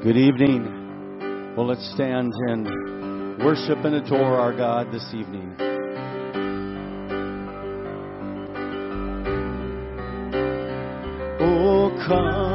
Good evening. Well, let's stand and worship and adore our God this evening. Oh, come,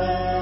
come,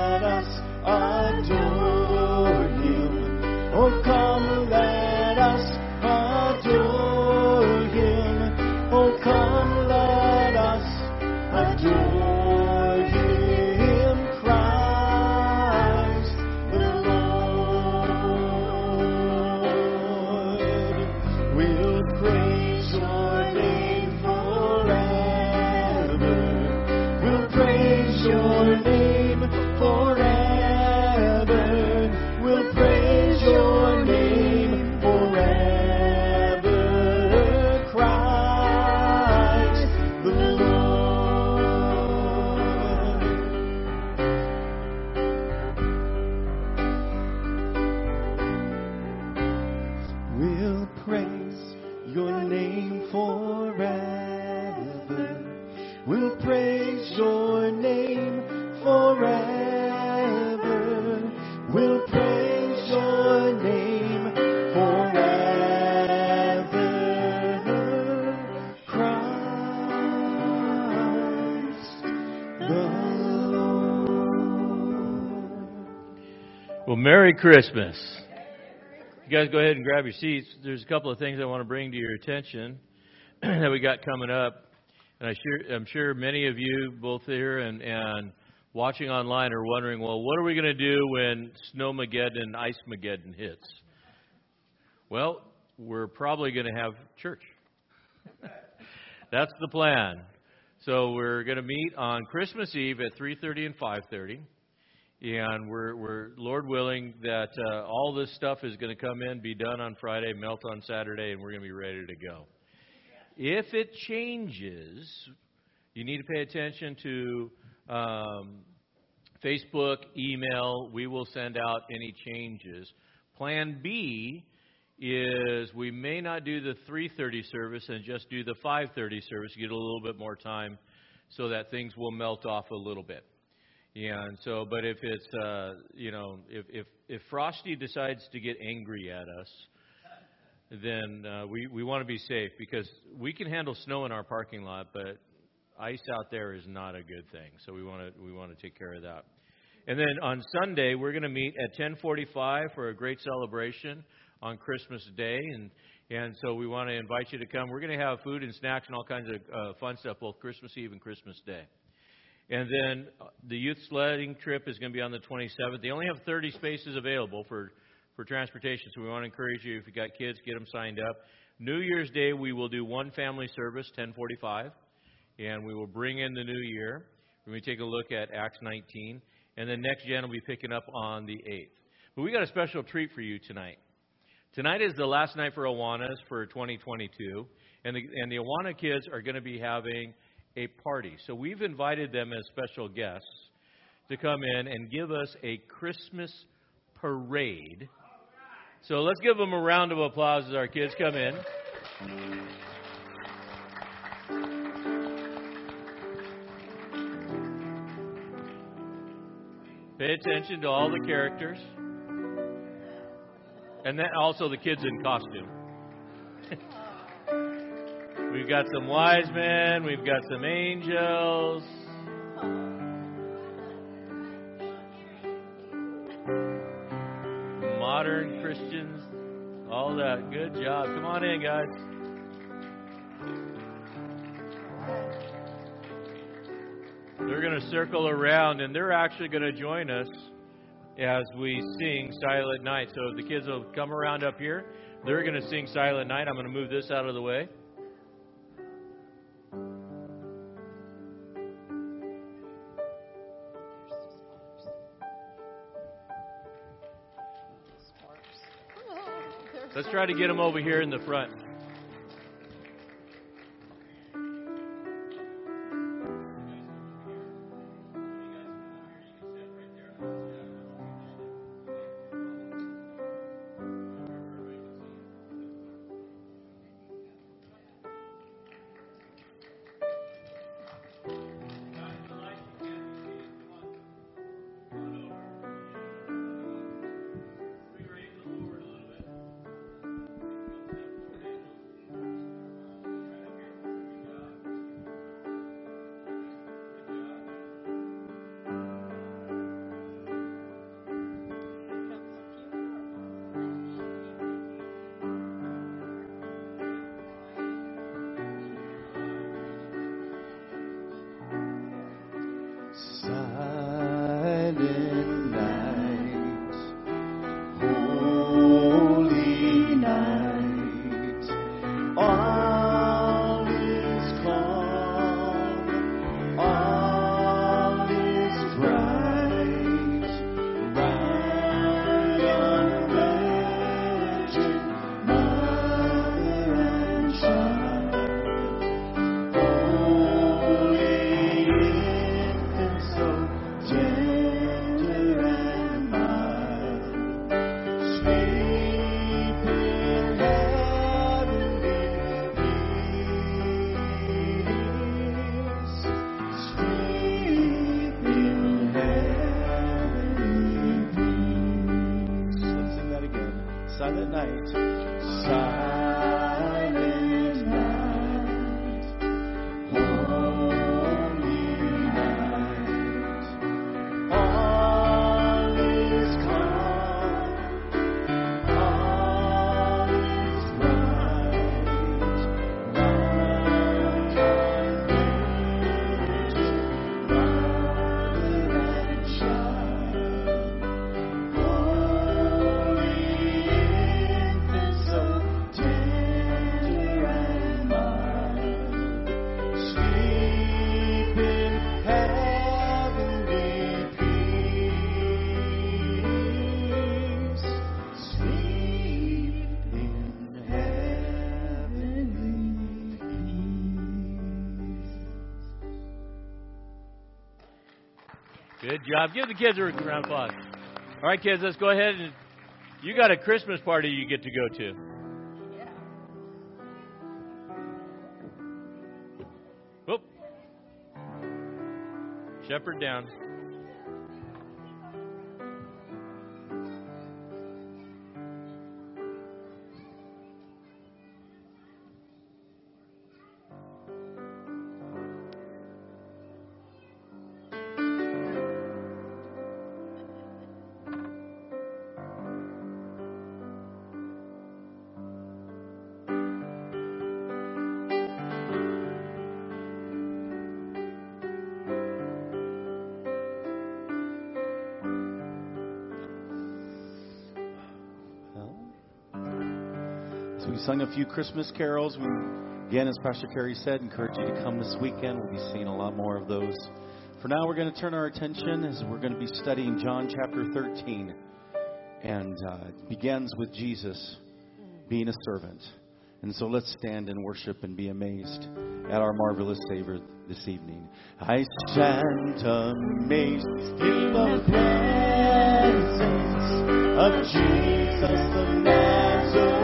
Merry Christmas. You guys go ahead and grab your seats. There's a couple of things I want to bring to your attention that we got coming up. And I sure, I'm sure many of you, both here and, and watching online, are wondering, well, what are we going to do when Snowmageddon, Ice-Mageddon hits? Well, we're probably going to have church. That's the plan. So we're going to meet on Christmas Eve at 3:30 and 5:30 and we're, we're Lord willing that uh, all this stuff is going to come in, be done on Friday, melt on Saturday, and we're going to be ready to go. If it changes, you need to pay attention to um, Facebook, email. We will send out any changes. Plan B is we may not do the 3:30 service and just do the 5:30 service. Get a little bit more time so that things will melt off a little bit. Yeah, and so, but if it's, uh, you know, if, if, if Frosty decides to get angry at us, then uh, we, we want to be safe because we can handle snow in our parking lot, but ice out there is not a good thing. So we want to we want to take care of that. And then on Sunday we're going to meet at 10:45 for a great celebration on Christmas Day, and and so we want to invite you to come. We're going to have food and snacks and all kinds of uh, fun stuff both Christmas Eve and Christmas Day. And then uh, the youth sledding trip is going to be on the 27th. They only have 30 spaces available for for transportation. So we want to encourage you if you got kids, get them signed up. New Year's Day we will do one family service, 10:45, and we will bring in the new year. When we take a look at Acts 19, and then next gen will be picking up on the 8th. But we got a special treat for you tonight. Tonight is the last night for Awanas for 2022, and the, and the Awana kids are going to be having a party. So we've invited them as special guests to come in and give us a Christmas parade so let's give them a round of applause as our kids come in. Pay attention to all the characters. And then also the kids in costume. We've got some wise men, we've got some angels. modern Christians, all that. Good job. Come on in, guys. They're going to circle around, and they're actually going to join us as we sing Silent Night. So the kids will come around up here, they're going to sing Silent Night. I'm going to move this out of the way. Try to get them over here in the front. Job. Give the kids a round of applause. All right, kids, let's go ahead and you got a Christmas party you get to go to. Whoop. Shepherd down. sung a few Christmas carols. We, again, as Pastor Kerry said, encourage you to come this weekend. We'll be seeing a lot more of those. For now, we're going to turn our attention as we're going to be studying John chapter 13. And uh, begins with Jesus being a servant. And so let's stand and worship and be amazed at our marvelous Savior this evening. I stand amazed in the presence of Jesus the Nazarene.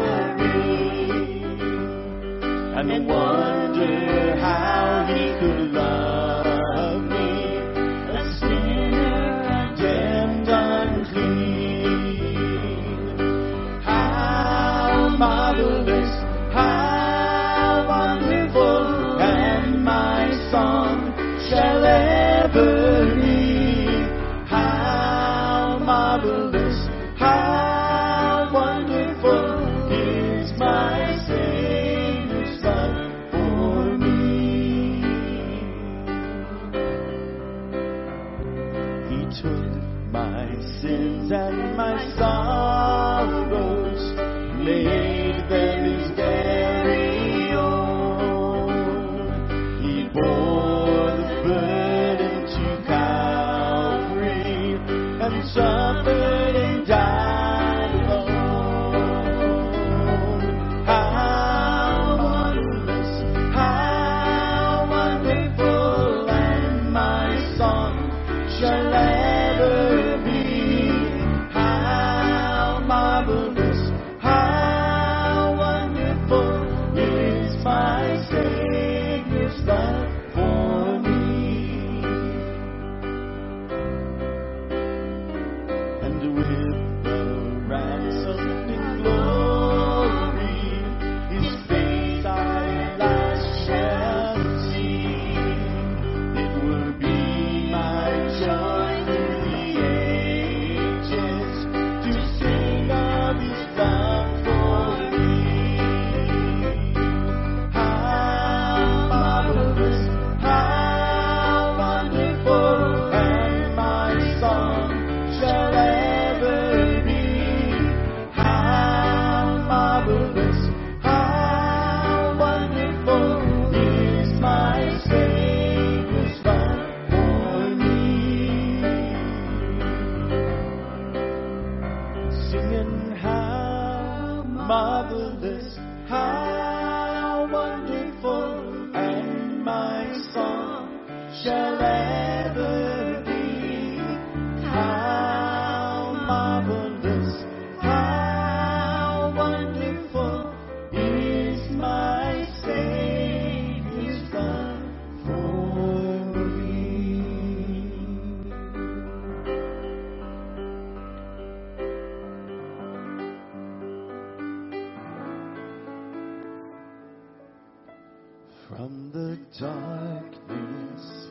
From the darkness,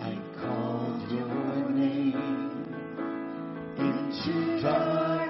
I called your name into darkness.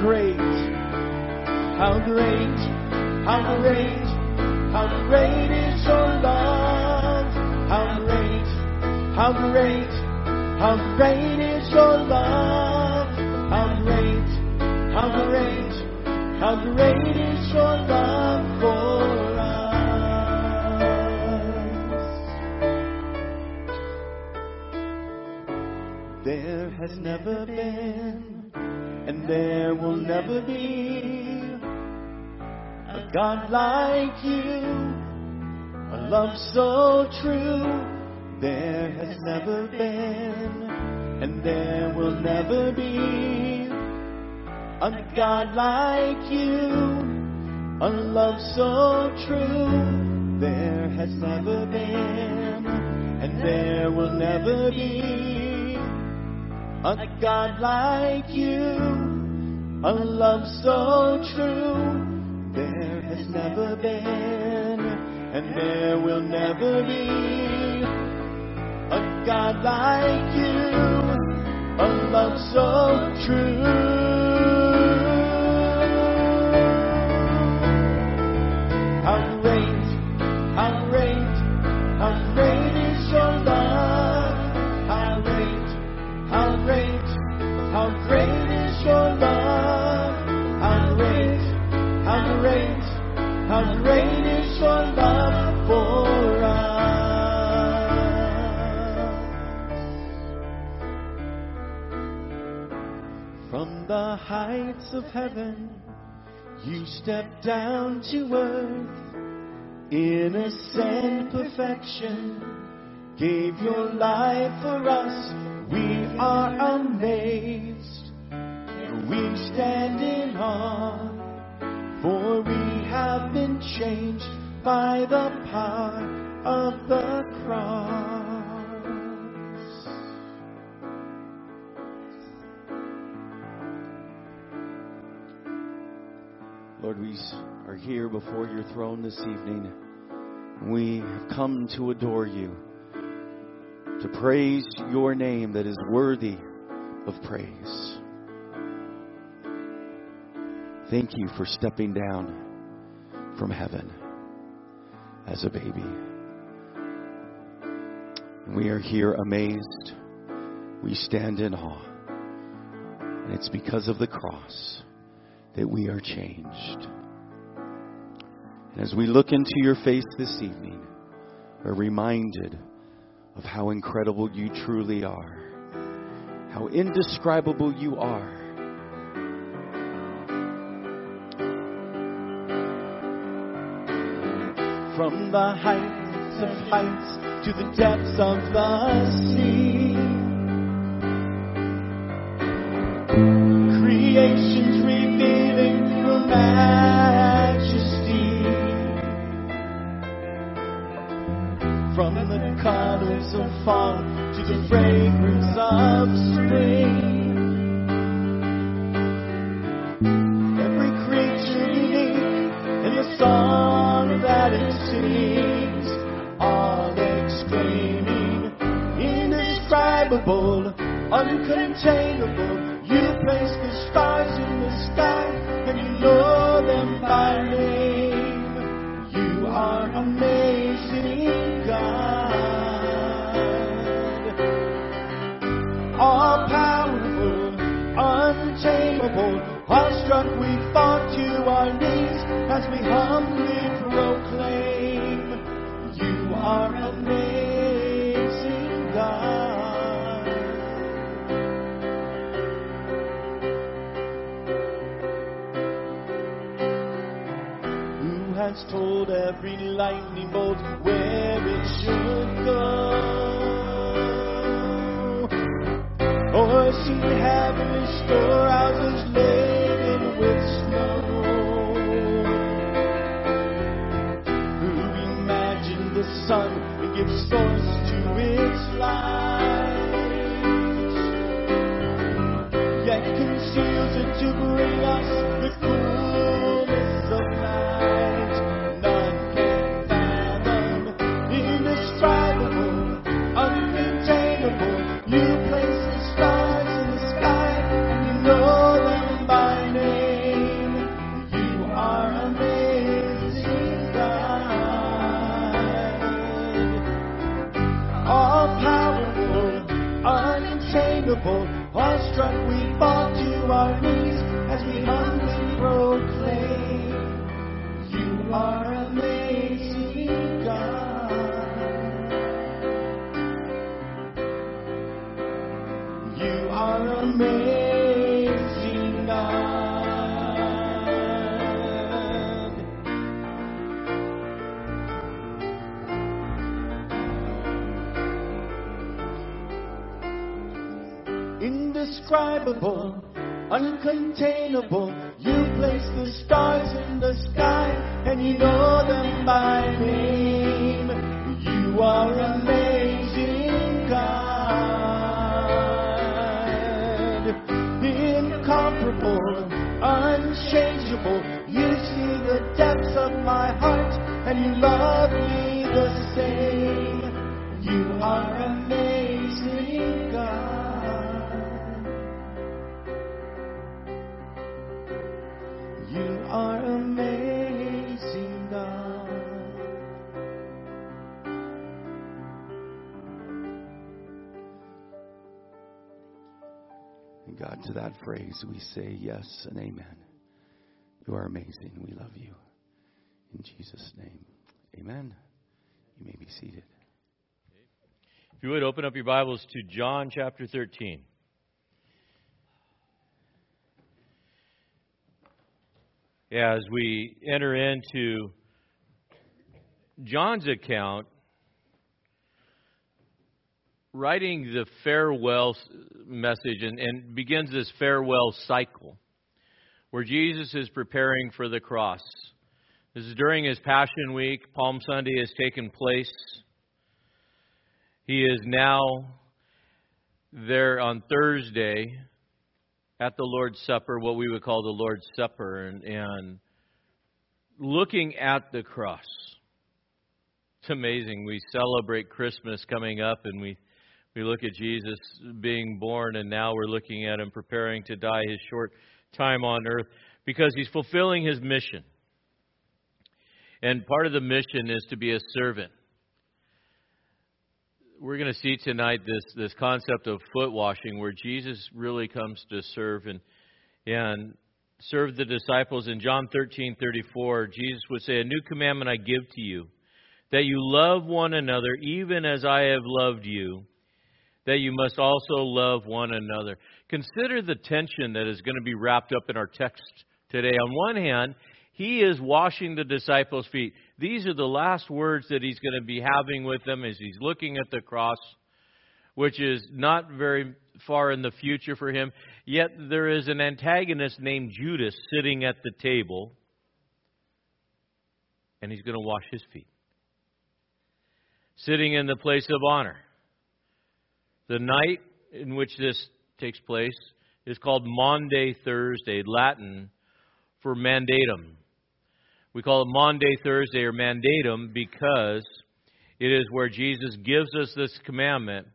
Great, how great, how great, how great is your love. How great, how great, how great is your love. How great, how great, how great is your love for us. There has never been, there will never be a God like you, a love so true. There has never been, and there will never be a God like you, a love so true. There has never been, and there will never be a God like you, a love so true. There has never been, and there will never be a God like you, a love so true. How is for us. From the heights of heaven, you stepped down to earth. Innocent perfection, gave your life for us. We are amazed. and We stand in awe, for we have been changed by the power of the cross. Lord, we are here before your throne this evening. We have come to adore you, to praise your name that is worthy of praise. Thank you for stepping down from heaven as a baby. We are here amazed. We stand in awe. And it's because of the cross that we are changed. And as we look into your face this evening, we're reminded of how incredible you truly are, how indescribable you are. From the heights of heights to the depths of the sea. Uncontainable. You indescribable, uncontainable. You place the stars in the sky, and you know them by name. You are amazing, God. Incomparable, unchangeable. You see the depths of my heart, and you love me the same. You are amazing, to that phrase, we say yes and amen. You are amazing. We love you. In Jesus' name, amen. You may be seated. If you would open up your Bibles to John chapter 13. As we enter into John's account, writing the farewell message and, and begins this farewell cycle where Jesus is preparing for the cross. This is during his Passion Week. Palm Sunday has taken place. He is now there on Thursday at the Lord's Supper, what we would call the Lord's Supper, and, and looking at the cross. It's amazing. We celebrate Christmas coming up, and we, we look at Jesus being born, and now we're looking at him preparing to die his short time on earth because he's fulfilling his mission. And part of the mission is to be a servant we're going to see tonight this this concept of foot washing, where Jesus really comes to serve and and serve the disciples. In John thirteen thirty four, Jesus would say, "A new commandment I give to you, that you love one another, even as I have loved you." That you must also love one another. Consider the tension that is going to be wrapped up in our text today. On one hand, he is washing the disciples' feet. These are the last words that he's going to be having with them as he's looking at the cross, which is not very far in the future for him. Yet there is an antagonist named Judas sitting at the table, and he's going to wash his feet. Sitting in the place of honor. The night in which this takes place is called Maundy Thursday, Latin for mandatum. We call it Maundy Thursday or mandatum because it is where Jesus gives us this commandment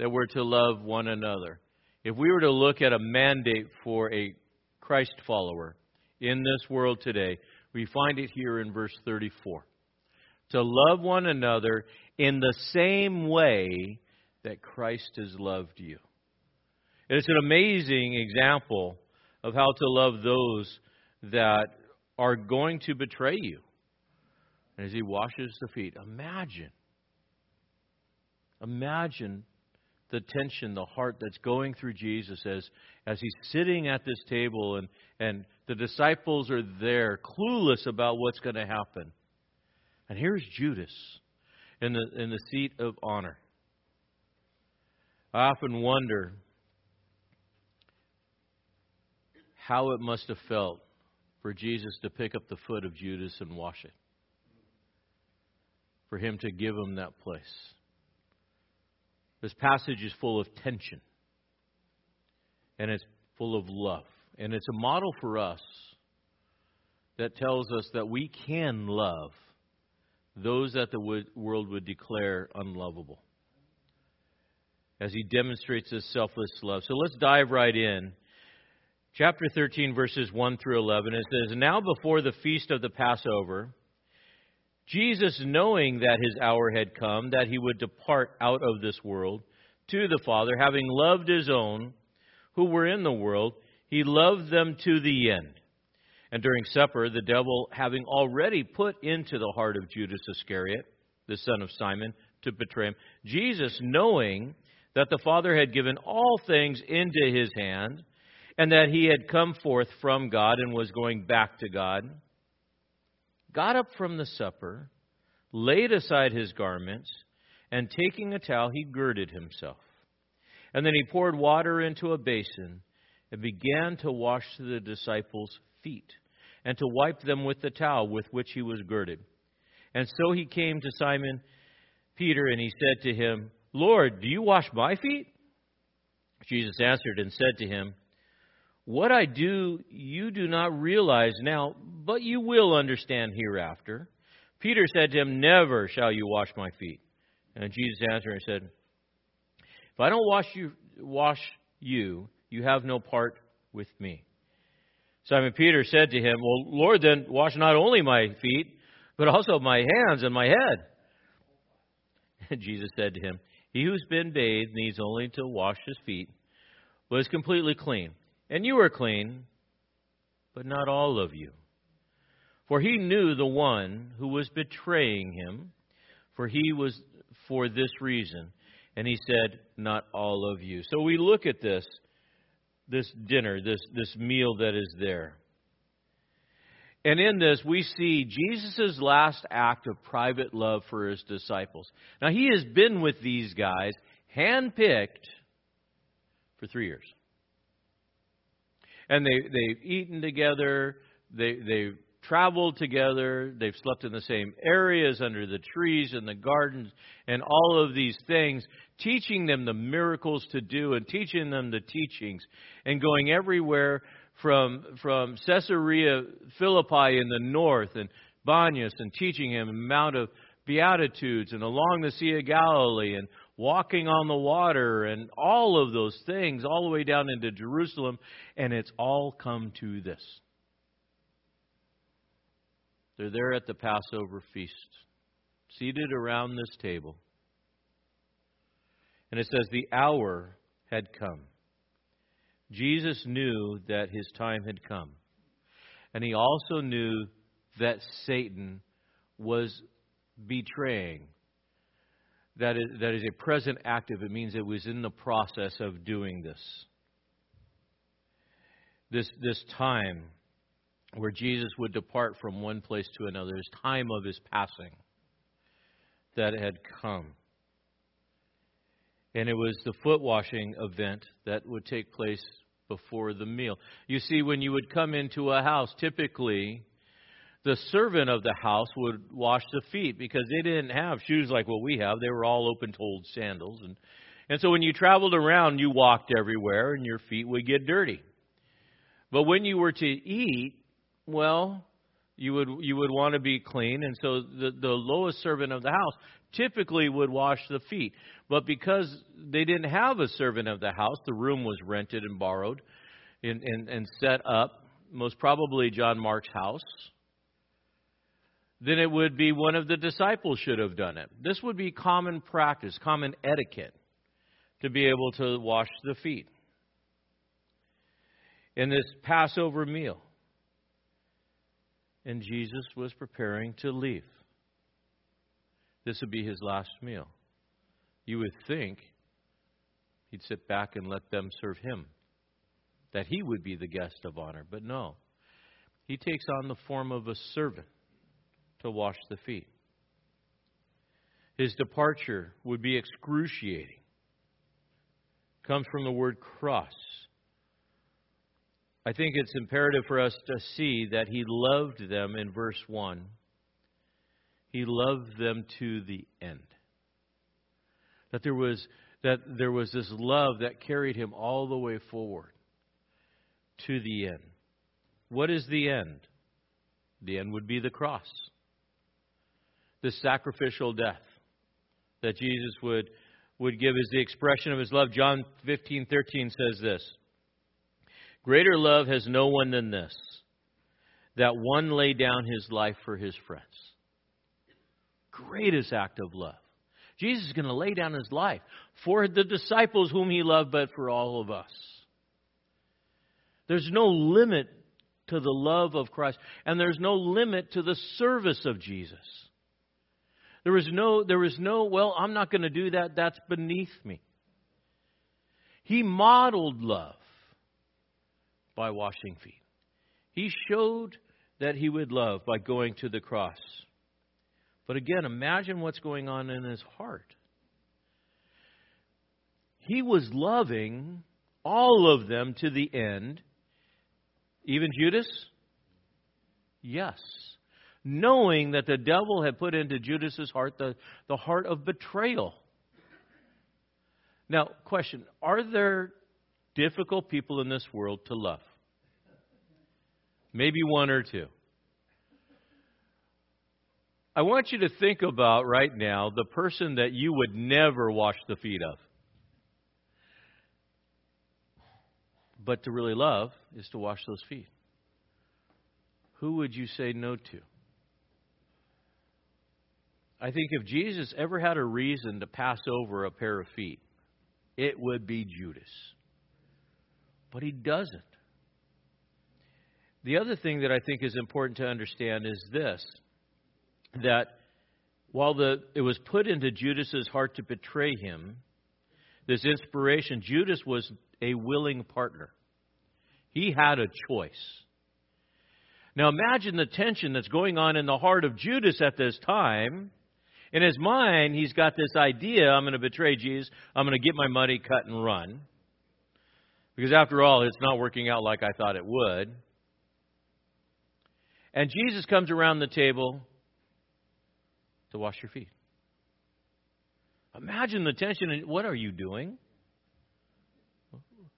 that we're to love one another. If we were to look at a mandate for a Christ follower in this world today, we find it here in verse 34. To love one another in the same way that Christ has loved you. And it's an amazing example of how to love those that are going to betray you. And as he washes the feet, imagine, imagine the tension, the heart that's going through Jesus as, as he's sitting at this table and, and the disciples are there, clueless about what's going to happen. And here's Judas in the, in the seat of honor. I often wonder how it must have felt for Jesus to pick up the foot of Judas and wash it, for him to give him that place. This passage is full of tension, and it's full of love. And it's a model for us that tells us that we can love those that the world would declare unlovable. As he demonstrates this selfless love. So let's dive right in. Chapter 13, verses 1 through 11, it says, Now before the feast of the Passover, Jesus, knowing that his hour had come, that he would depart out of this world to the Father, having loved his own who were in the world, he loved them to the end. And during supper, the devil, having already put into the heart of Judas Iscariot, the son of Simon, to betray him, Jesus, knowing that the Father had given all things into his hand, and that he had come forth from God and was going back to God, got up from the supper, laid aside his garments, and taking a towel, he girded himself. And then he poured water into a basin and began to wash the disciples' feet and to wipe them with the towel with which he was girded. And so he came to Simon Peter and he said to him, Lord, do you wash my feet? Jesus answered and said to him, What I do you do not realize now, but you will understand hereafter. Peter said to him, Never shall you wash my feet. And Jesus answered and said, If I don't wash you, wash you, you have no part with me. Simon Peter said to him, Well, Lord, then wash not only my feet, but also my hands and my head. And Jesus said to him, He who's been bathed needs only to wash his feet, is completely clean. And you are clean, but not all of you. For he knew the one who was betraying him, for he was for this reason. And he said, Not all of you. So we look at this this dinner, this, this meal that is there. And in this, we see Jesus' last act of private love for his disciples. Now, he has been with these guys, handpicked, for three years. And they, they've eaten together, they, they've traveled together, they've slept in the same areas under the trees and the gardens, and all of these things teaching them the miracles to do and teaching them the teachings and going everywhere from from Caesarea Philippi in the north and Banyas and teaching him Mount of Beatitudes and along the Sea of Galilee and walking on the water and all of those things all the way down into Jerusalem and it's all come to this. They're there at the Passover feast, seated around this table. And it says, The hour had come. Jesus knew that his time had come. And he also knew that Satan was betraying. That is, that is a present active. It means it was in the process of doing this. This, this time where Jesus would depart from one place to another, his time of his passing that had come. And it was the foot washing event that would take place before the meal. You see, when you would come into a house, typically the servant of the house would wash the feet because they didn't have shoes like what we have. They were all open toed sandals. And, and so when you traveled around, you walked everywhere and your feet would get dirty. But when you were to eat, well, you would you would want to be clean, and so the the lowest servant of the house typically would wash the feet. But because they didn't have a servant of the house, the room was rented and borrowed and, and, and set up, most probably John Mark's house. Then it would be one of the disciples should have done it. This would be common practice, common etiquette to be able to wash the feet. In this Passover meal, and Jesus was preparing to leave. This would be his last meal. You would think He'd sit back and let them serve him. That he would be the guest of honor. But no. He takes on the form of a servant to wash the feet. His departure would be excruciating. Comes from the word cross. I think it's imperative for us to see that he loved them in verse 1. He loved them to the end. That there was that there was this love that carried him all the way forward to the end. What is the end? The end would be the cross. The sacrificial death that Jesus would would give as the expression of his love. John 15:13 says this. Greater love has no one than this, that one lay down his life for his friends. Greatest act of love. Jesus is going to lay down his life for the disciples whom he loved, but for all of us. There's no limit to the love of Christ, and there's no limit to the service of Jesus. There is no, there was no, well, I'm not going to do that. That's beneath me. He modeled love by washing feet. He showed that he would love by going to the cross. But again, imagine what's going on in his heart. He was loving all of them to the end. Even Judas? Yes. Knowing that the devil had put into Judas's heart the, the heart of betrayal. Now, question Are there difficult people in this world to love? Maybe one or two. I want you to think about right now the person that you would never wash the feet of. But to really love is to wash those feet. Who would you say no to? I think if Jesus ever had a reason to pass over a pair of feet, it would be Judas. But he doesn't. The other thing that I think is important to understand is this that while the, it was put into Judas's heart to betray him, this inspiration, Judas was a willing partner. He had a choice. Now imagine the tension that's going on in the heart of Judas at this time. In his mind, he's got this idea I'm going to betray Jesus, I'm going to get my money cut and run. Because after all, it's not working out like I thought it would. And Jesus comes around the table to wash your feet. Imagine the tension. What are you doing?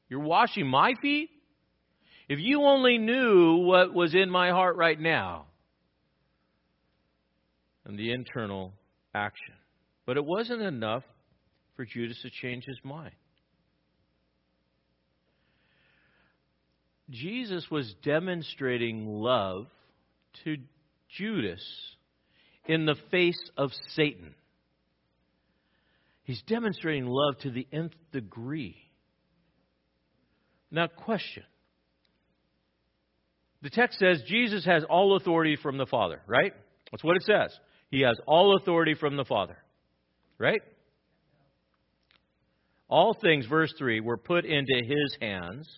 You're washing my feet? If you only knew what was in my heart right now and the internal action. But it wasn't enough for Judas to change his mind. Jesus was demonstrating love to Judas in the face of Satan. He's demonstrating love to the nth degree. Now, question. The text says Jesus has all authority from the Father, right? That's what it says. He has all authority from the Father, right? All things, verse 3, were put into his hands,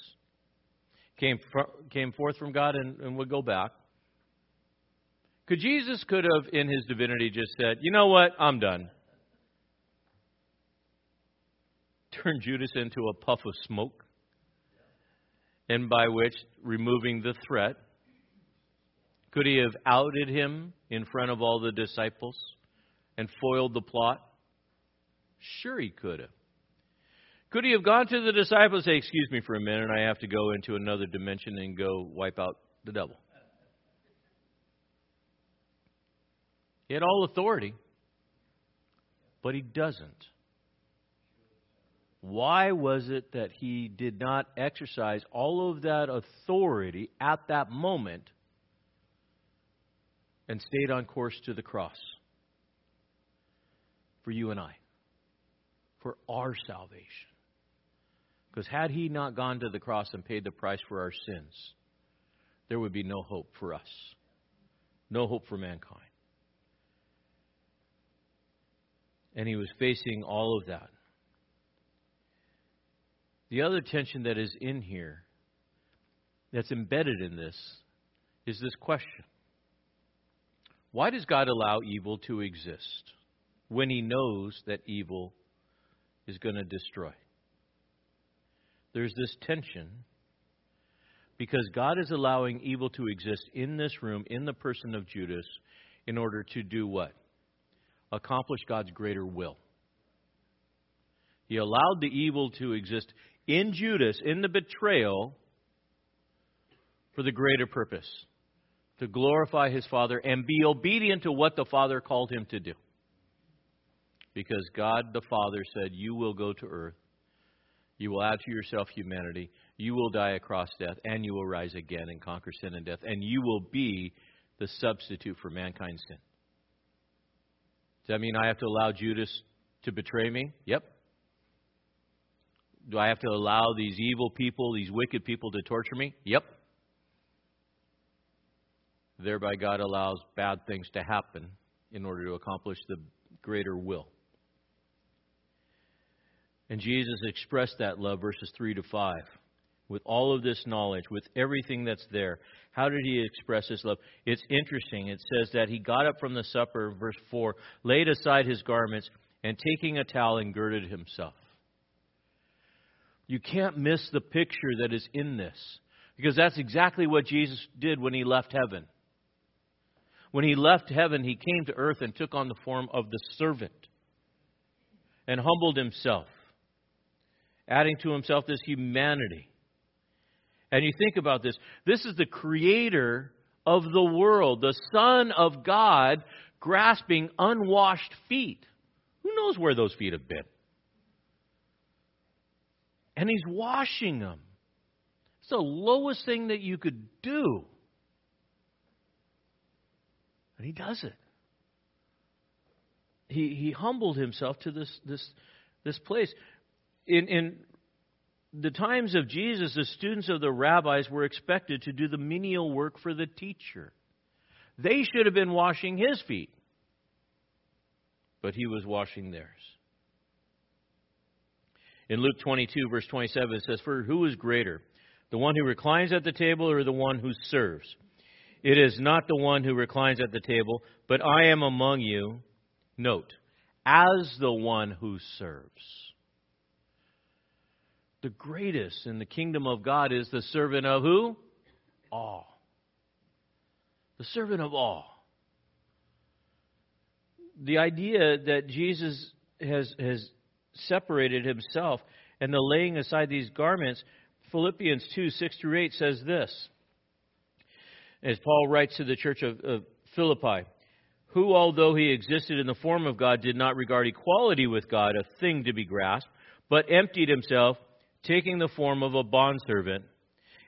came, came forth from God, and, and would go back. Could Jesus could have in his divinity just said, "You know what? I'm done." Turn Judas into a puff of smoke and by which removing the threat. Could he have outed him in front of all the disciples and foiled the plot? Sure, he could have. Could he have gone to the disciples and say, Excuse me for a minute, I have to go into another dimension and go wipe out the devil? He had all authority, but he doesn't. Why was it that he did not exercise all of that authority at that moment and stayed on course to the cross? For you and I, for our salvation. Because had he not gone to the cross and paid the price for our sins, there would be no hope for us, no hope for mankind. And he was facing all of that. The other tension that is in here, that's embedded in this, is this question Why does God allow evil to exist when He knows that evil is going to destroy? There's this tension because God is allowing evil to exist in this room, in the person of Judas, in order to do what? Accomplish God's greater will. He allowed the evil to exist in Judas, in the betrayal, for the greater purpose to glorify his Father and be obedient to what the Father called him to do. Because God the Father said, You will go to earth, you will add to yourself humanity, you will die a cross death, and you will rise again and conquer sin and death, and you will be the substitute for mankind's sin. Does that mean I have to allow Judas to betray me? Yep. Do I have to allow these evil people, these wicked people to torture me? Yep. Thereby, God allows bad things to happen in order to accomplish the greater will. And Jesus expressed that love, verses 3 to 5, with all of this knowledge, with everything that's there. How did he express his love? It's interesting. It says that he got up from the supper, verse 4, laid aside his garments, and taking a towel, and girded himself. You can't miss the picture that is in this, because that's exactly what Jesus did when he left heaven. When he left heaven, he came to earth and took on the form of the servant and humbled himself, adding to himself this humanity. And you think about this this is the creator of the world, the Son of God, grasping unwashed feet. Who knows where those feet have been? And he's washing them. It's the lowest thing that you could do. And he does it. He, he humbled himself to this, this, this place. In, in the times of Jesus, the students of the rabbis were expected to do the menial work for the teacher. They should have been washing his feet, but he was washing theirs. In Luke 22, verse 27, it says, For who is greater, the one who reclines at the table or the one who serves? It is not the one who reclines at the table, but I am among you, note, as the one who serves. The greatest in the kingdom of God is the servant of who? All. The servant of all. The idea that Jesus has, has separated himself and the laying aside these garments, Philippians 2 6 through 8 says this as Paul writes to the church of, of Philippi, who, although he existed in the form of God, did not regard equality with God a thing to be grasped, but emptied himself, taking the form of a bondservant,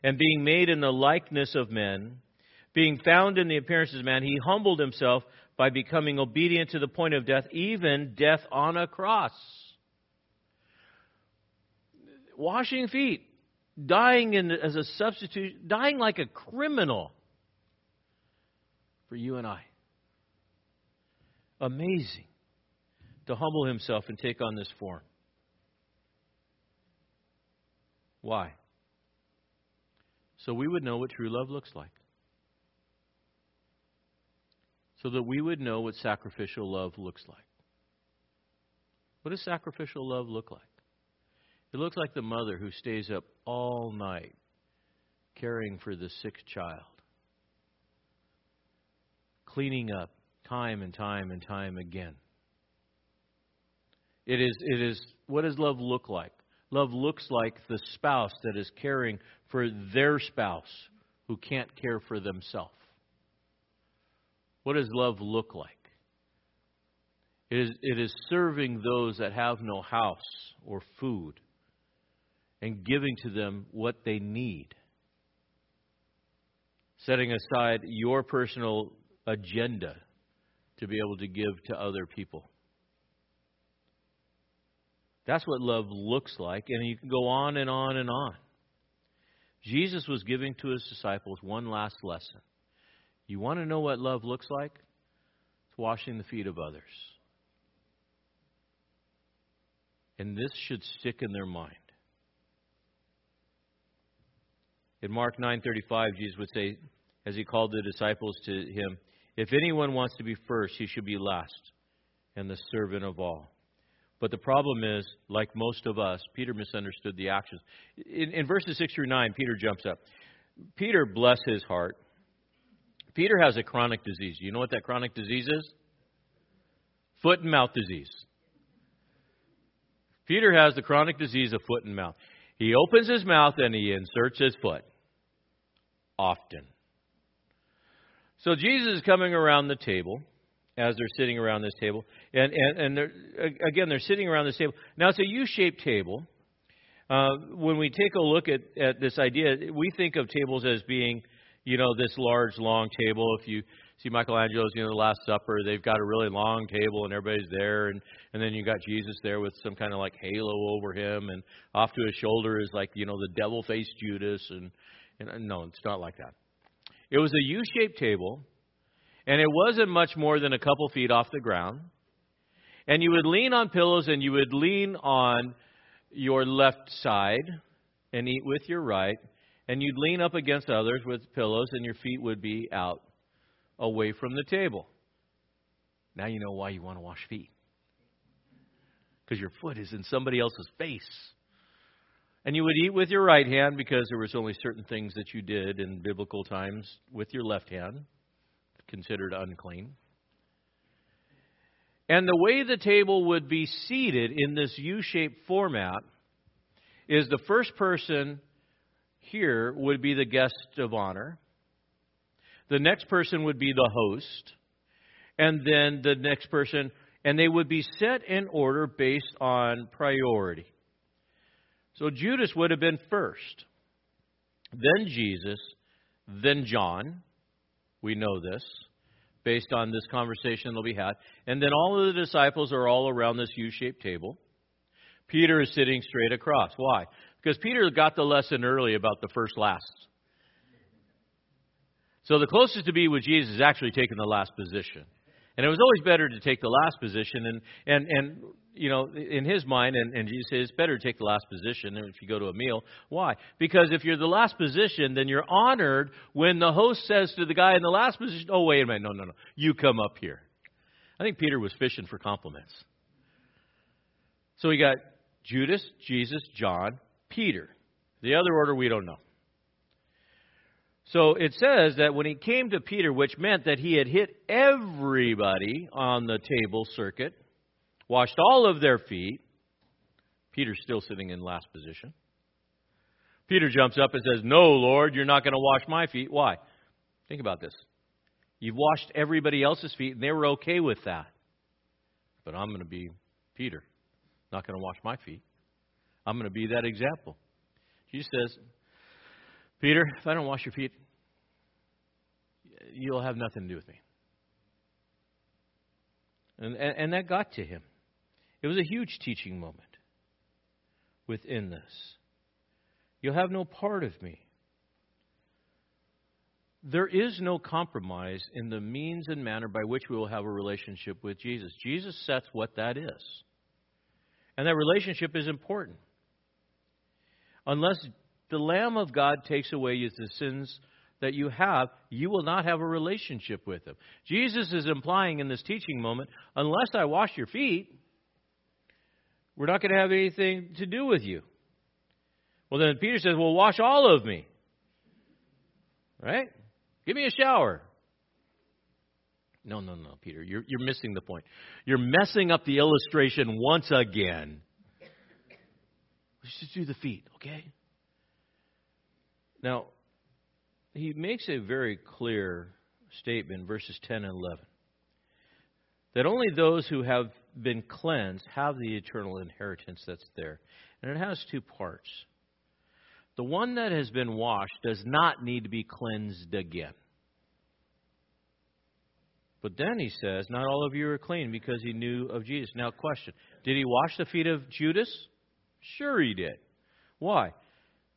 and being made in the likeness of men, being found in the appearance of man, he humbled himself by becoming obedient to the point of death, even death on a cross. Washing feet, dying in, as a substitute, dying like a criminal for you and I. Amazing to humble himself and take on this form. Why? So we would know what true love looks like. So that we would know what sacrificial love looks like. What does sacrificial love look like? It looks like the mother who stays up all night caring for the sick child cleaning up time and time and time again. It is, it is, what does love look like? Love looks like the spouse that is caring for their spouse who can't care for themselves. What does love look like? It is, it is serving those that have no house or food and giving to them what they need. Setting aside your personal agenda to be able to give to other people. That's what love looks like, and you can go on and on and on. Jesus was giving to his disciples one last lesson. You want to know what love looks like? It's washing the feet of others. And this should stick in their mind. In Mark 9:35, Jesus would say, as he called the disciples to him, "If anyone wants to be first, he should be last and the servant of all." But the problem is, like most of us, Peter misunderstood the actions. In, in verses 6 through 9, Peter jumps up. Peter, bless his heart, Peter has a chronic disease. You know what that chronic disease is? Foot and mouth disease. Peter has the chronic disease of foot and mouth. He opens his mouth and he inserts his foot. Often. So Jesus is coming around the table as they're sitting around this table. And, and, and they're, again, they're sitting around this table. Now, it's a U shaped table. Uh, when we take a look at, at this idea, we think of tables as being, you know, this large, long table. If you see Michelangelo's, you know, the Last Supper, they've got a really long table and everybody's there, and and then you got Jesus there with some kind of like halo over him, and off to his shoulder is like you know the devil-faced Judas, and and no, it's not like that. It was a U-shaped table, and it wasn't much more than a couple feet off the ground. And you would lean on pillows, and you would lean on your left side and eat with your right, and you'd lean up against others with pillows, and your feet would be out away from the table. Now you know why you want to wash feet. Because your foot is in somebody else's face. And you would eat with your right hand because there was only certain things that you did in biblical times with your left hand, considered unclean. And the way the table would be seated in this U shaped format is the first person here would be the guest of honor. The next person would be the host. And then the next person, and they would be set in order based on priority. So Judas would have been first, then Jesus, then John. We know this based on this conversation that'll be had. And then all of the disciples are all around this U shaped table. Peter is sitting straight across. Why? Because Peter got the lesson early about the first last. So the closest to be with Jesus is actually taking the last position. And it was always better to take the last position. And, and, and you know, in his mind, and, and Jesus says, it's better to take the last position if you go to a meal. Why? Because if you're the last position, then you're honored when the host says to the guy in the last position, oh, wait a minute, no, no, no, you come up here. I think Peter was fishing for compliments. So we got Judas, Jesus, John, Peter. The other order we don't know. So it says that when he came to Peter, which meant that he had hit everybody on the table circuit, washed all of their feet, Peter's still sitting in last position. Peter jumps up and says, No, Lord, you're not going to wash my feet. Why? Think about this. You've washed everybody else's feet, and they were okay with that. But I'm going to be Peter. Not going to wash my feet. I'm going to be that example. Jesus says, Peter, if I don't wash your feet, you'll have nothing to do with me. And, and, and that got to him. It was a huge teaching moment within this. You'll have no part of me. There is no compromise in the means and manner by which we will have a relationship with Jesus. Jesus sets what that is. And that relationship is important. Unless the Lamb of God takes away the sins that you have, you will not have a relationship with Him. Jesus is implying in this teaching moment, unless I wash your feet, we're not going to have anything to do with you. Well, then Peter says, Well, wash all of me. Right? Give me a shower. No, no, no, Peter. You're, you're missing the point. You're messing up the illustration once again. Let's just do the feet, okay? Now, he makes a very clear statement, verses 10 and 11, that only those who have been cleansed have the eternal inheritance that's there. And it has two parts. The one that has been washed does not need to be cleansed again. But then he says, Not all of you are clean because he knew of Jesus. Now, question Did he wash the feet of Judas? Sure, he did. Why?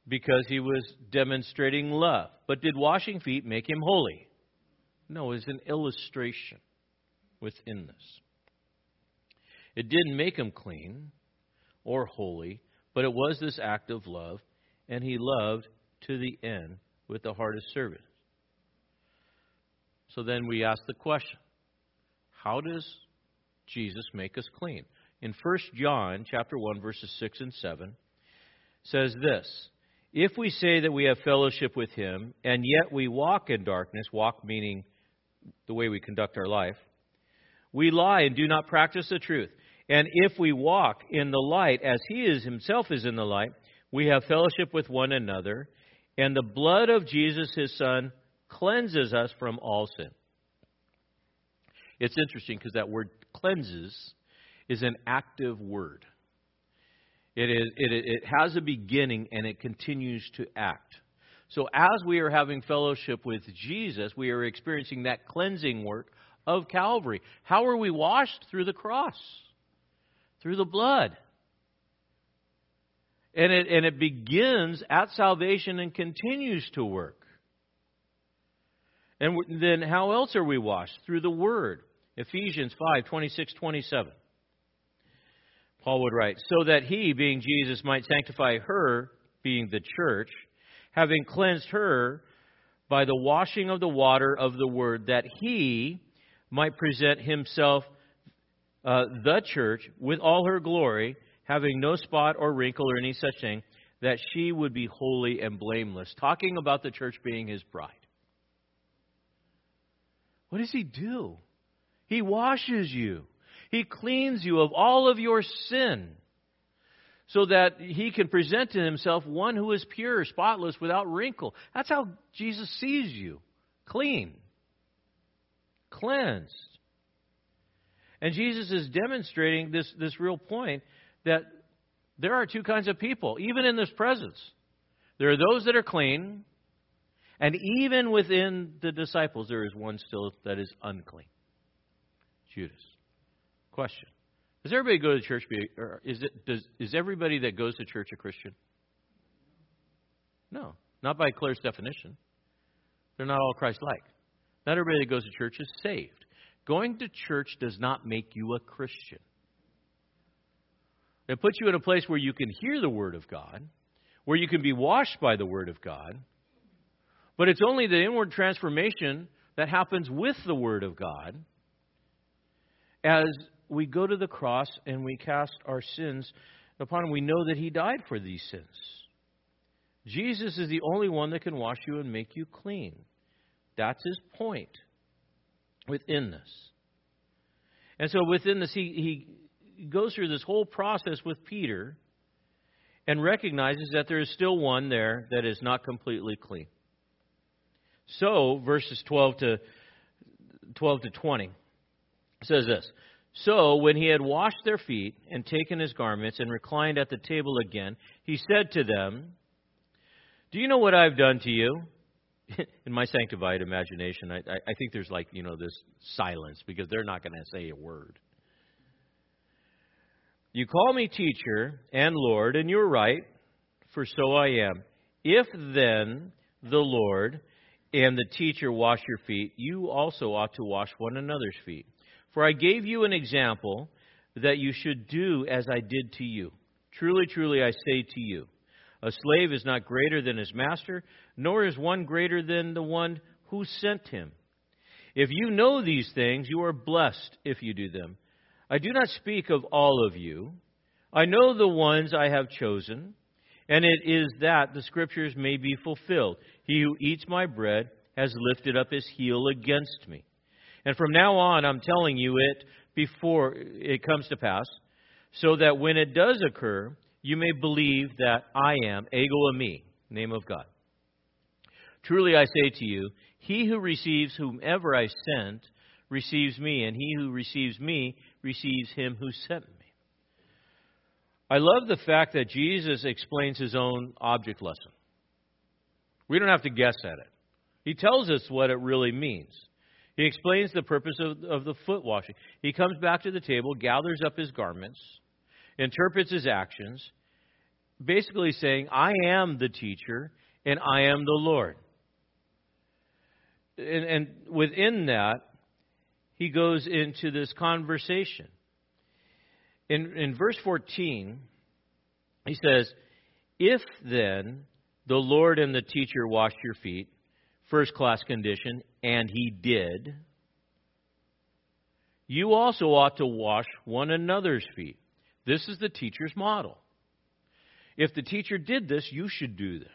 Because he was demonstrating love. But did washing feet make him holy? No, it's an illustration within this. It didn't make him clean or holy, but it was this act of love, and he loved to the end with the heart of service. So then we ask the question how does Jesus make us clean? In 1 John chapter 1 verses 6 and 7 says this, if we say that we have fellowship with him and yet we walk in darkness, walk meaning the way we conduct our life, we lie and do not practice the truth. And if we walk in the light as he is himself is in the light, we have fellowship with one another, and the blood of Jesus his son cleanses us from all sin. It's interesting because that word cleanses is an active word. It, is, it, it has a beginning and it continues to act. So, as we are having fellowship with Jesus, we are experiencing that cleansing work of Calvary. How are we washed? Through the cross, through the blood. And it, and it begins at salvation and continues to work. And then how else are we washed? Through the Word. Ephesians 5 26, 27. Paul would write, So that he, being Jesus, might sanctify her, being the church, having cleansed her by the washing of the water of the Word, that he might present himself, uh, the church, with all her glory, having no spot or wrinkle or any such thing, that she would be holy and blameless. Talking about the church being his bride. What does he do? He washes you. He cleans you of all of your sin so that he can present to himself one who is pure, spotless, without wrinkle. That's how Jesus sees you clean, cleansed. And Jesus is demonstrating this, this real point that there are two kinds of people, even in this presence. There are those that are clean, and even within the disciples, there is one still that is unclean Judas. Question Does everybody go to church? Be, or is, it, does, is everybody that goes to church a Christian? No, not by Claire's definition. They're not all Christ like. Not everybody that goes to church is saved. Going to church does not make you a Christian. It puts you in a place where you can hear the Word of God, where you can be washed by the Word of God, but it's only the inward transformation that happens with the Word of God as we go to the cross and we cast our sins upon him. We know that he died for these sins. Jesus is the only one that can wash you and make you clean. That's his point within this. And so within this, he, he goes through this whole process with Peter and recognizes that there is still one there that is not completely clean. So, verses 12 to 12 to 20 says this. So, when he had washed their feet and taken his garments and reclined at the table again, he said to them, Do you know what I've done to you? In my sanctified imagination, I, I think there's like, you know, this silence because they're not going to say a word. You call me teacher and Lord, and you're right, for so I am. If then the Lord and the teacher wash your feet, you also ought to wash one another's feet. For I gave you an example that you should do as I did to you. Truly, truly, I say to you, a slave is not greater than his master, nor is one greater than the one who sent him. If you know these things, you are blessed if you do them. I do not speak of all of you. I know the ones I have chosen, and it is that the scriptures may be fulfilled. He who eats my bread has lifted up his heel against me. And from now on, I'm telling you it before it comes to pass, so that when it does occur, you may believe that I am ego eimi, name of God. Truly I say to you, he who receives whomever I sent receives me, and he who receives me receives him who sent me. I love the fact that Jesus explains his own object lesson. We don't have to guess at it. He tells us what it really means. He explains the purpose of, of the foot washing. He comes back to the table, gathers up his garments, interprets his actions, basically saying, I am the teacher and I am the Lord. And, and within that, he goes into this conversation. In, in verse 14, he says, If then the Lord and the teacher washed your feet, first class condition, and he did, you also ought to wash one another's feet. This is the teacher's model. If the teacher did this, you should do this.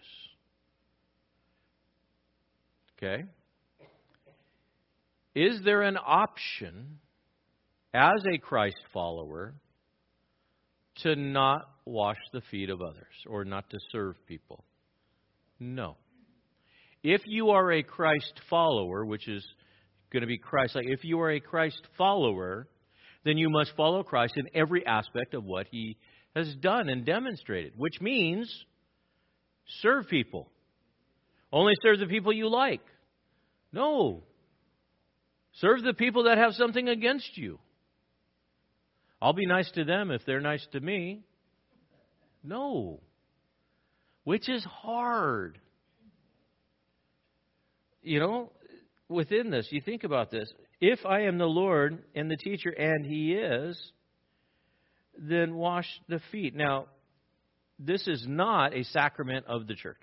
Okay? Is there an option as a Christ follower to not wash the feet of others or not to serve people? No. If you are a Christ follower, which is going to be Christ like, if you are a Christ follower, then you must follow Christ in every aspect of what he has done and demonstrated, which means serve people. Only serve the people you like. No. Serve the people that have something against you. I'll be nice to them if they're nice to me. No. Which is hard. You know, within this, you think about this. If I am the Lord and the teacher, and He is, then wash the feet. Now, this is not a sacrament of the church.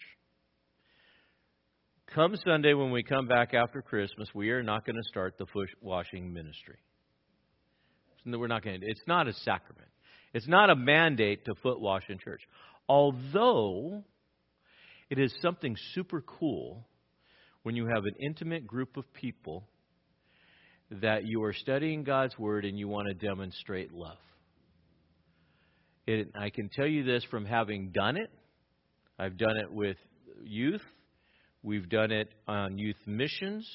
Come Sunday, when we come back after Christmas, we are not going to start the foot washing ministry. We're not going to. It's not a sacrament. It's not a mandate to foot wash in church. Although it is something super cool when you have an intimate group of people that you are studying God's Word and you want to demonstrate love. I can tell you this from having done it. I've done it with youth. We've done it on youth missions.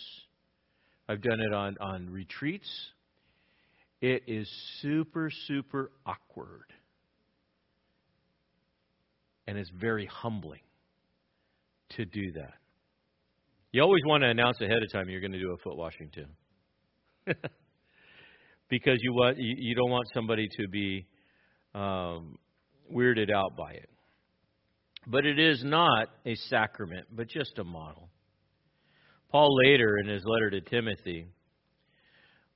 I've done it on, on retreats. It is super, super awkward. And it's very humbling to do that. You always want to announce ahead of time you're going to do a foot washing too. because you want you, don't want somebody to be um, weirded out by it. But it is not a sacrament, but just a model. Paul later in his letter to Timothy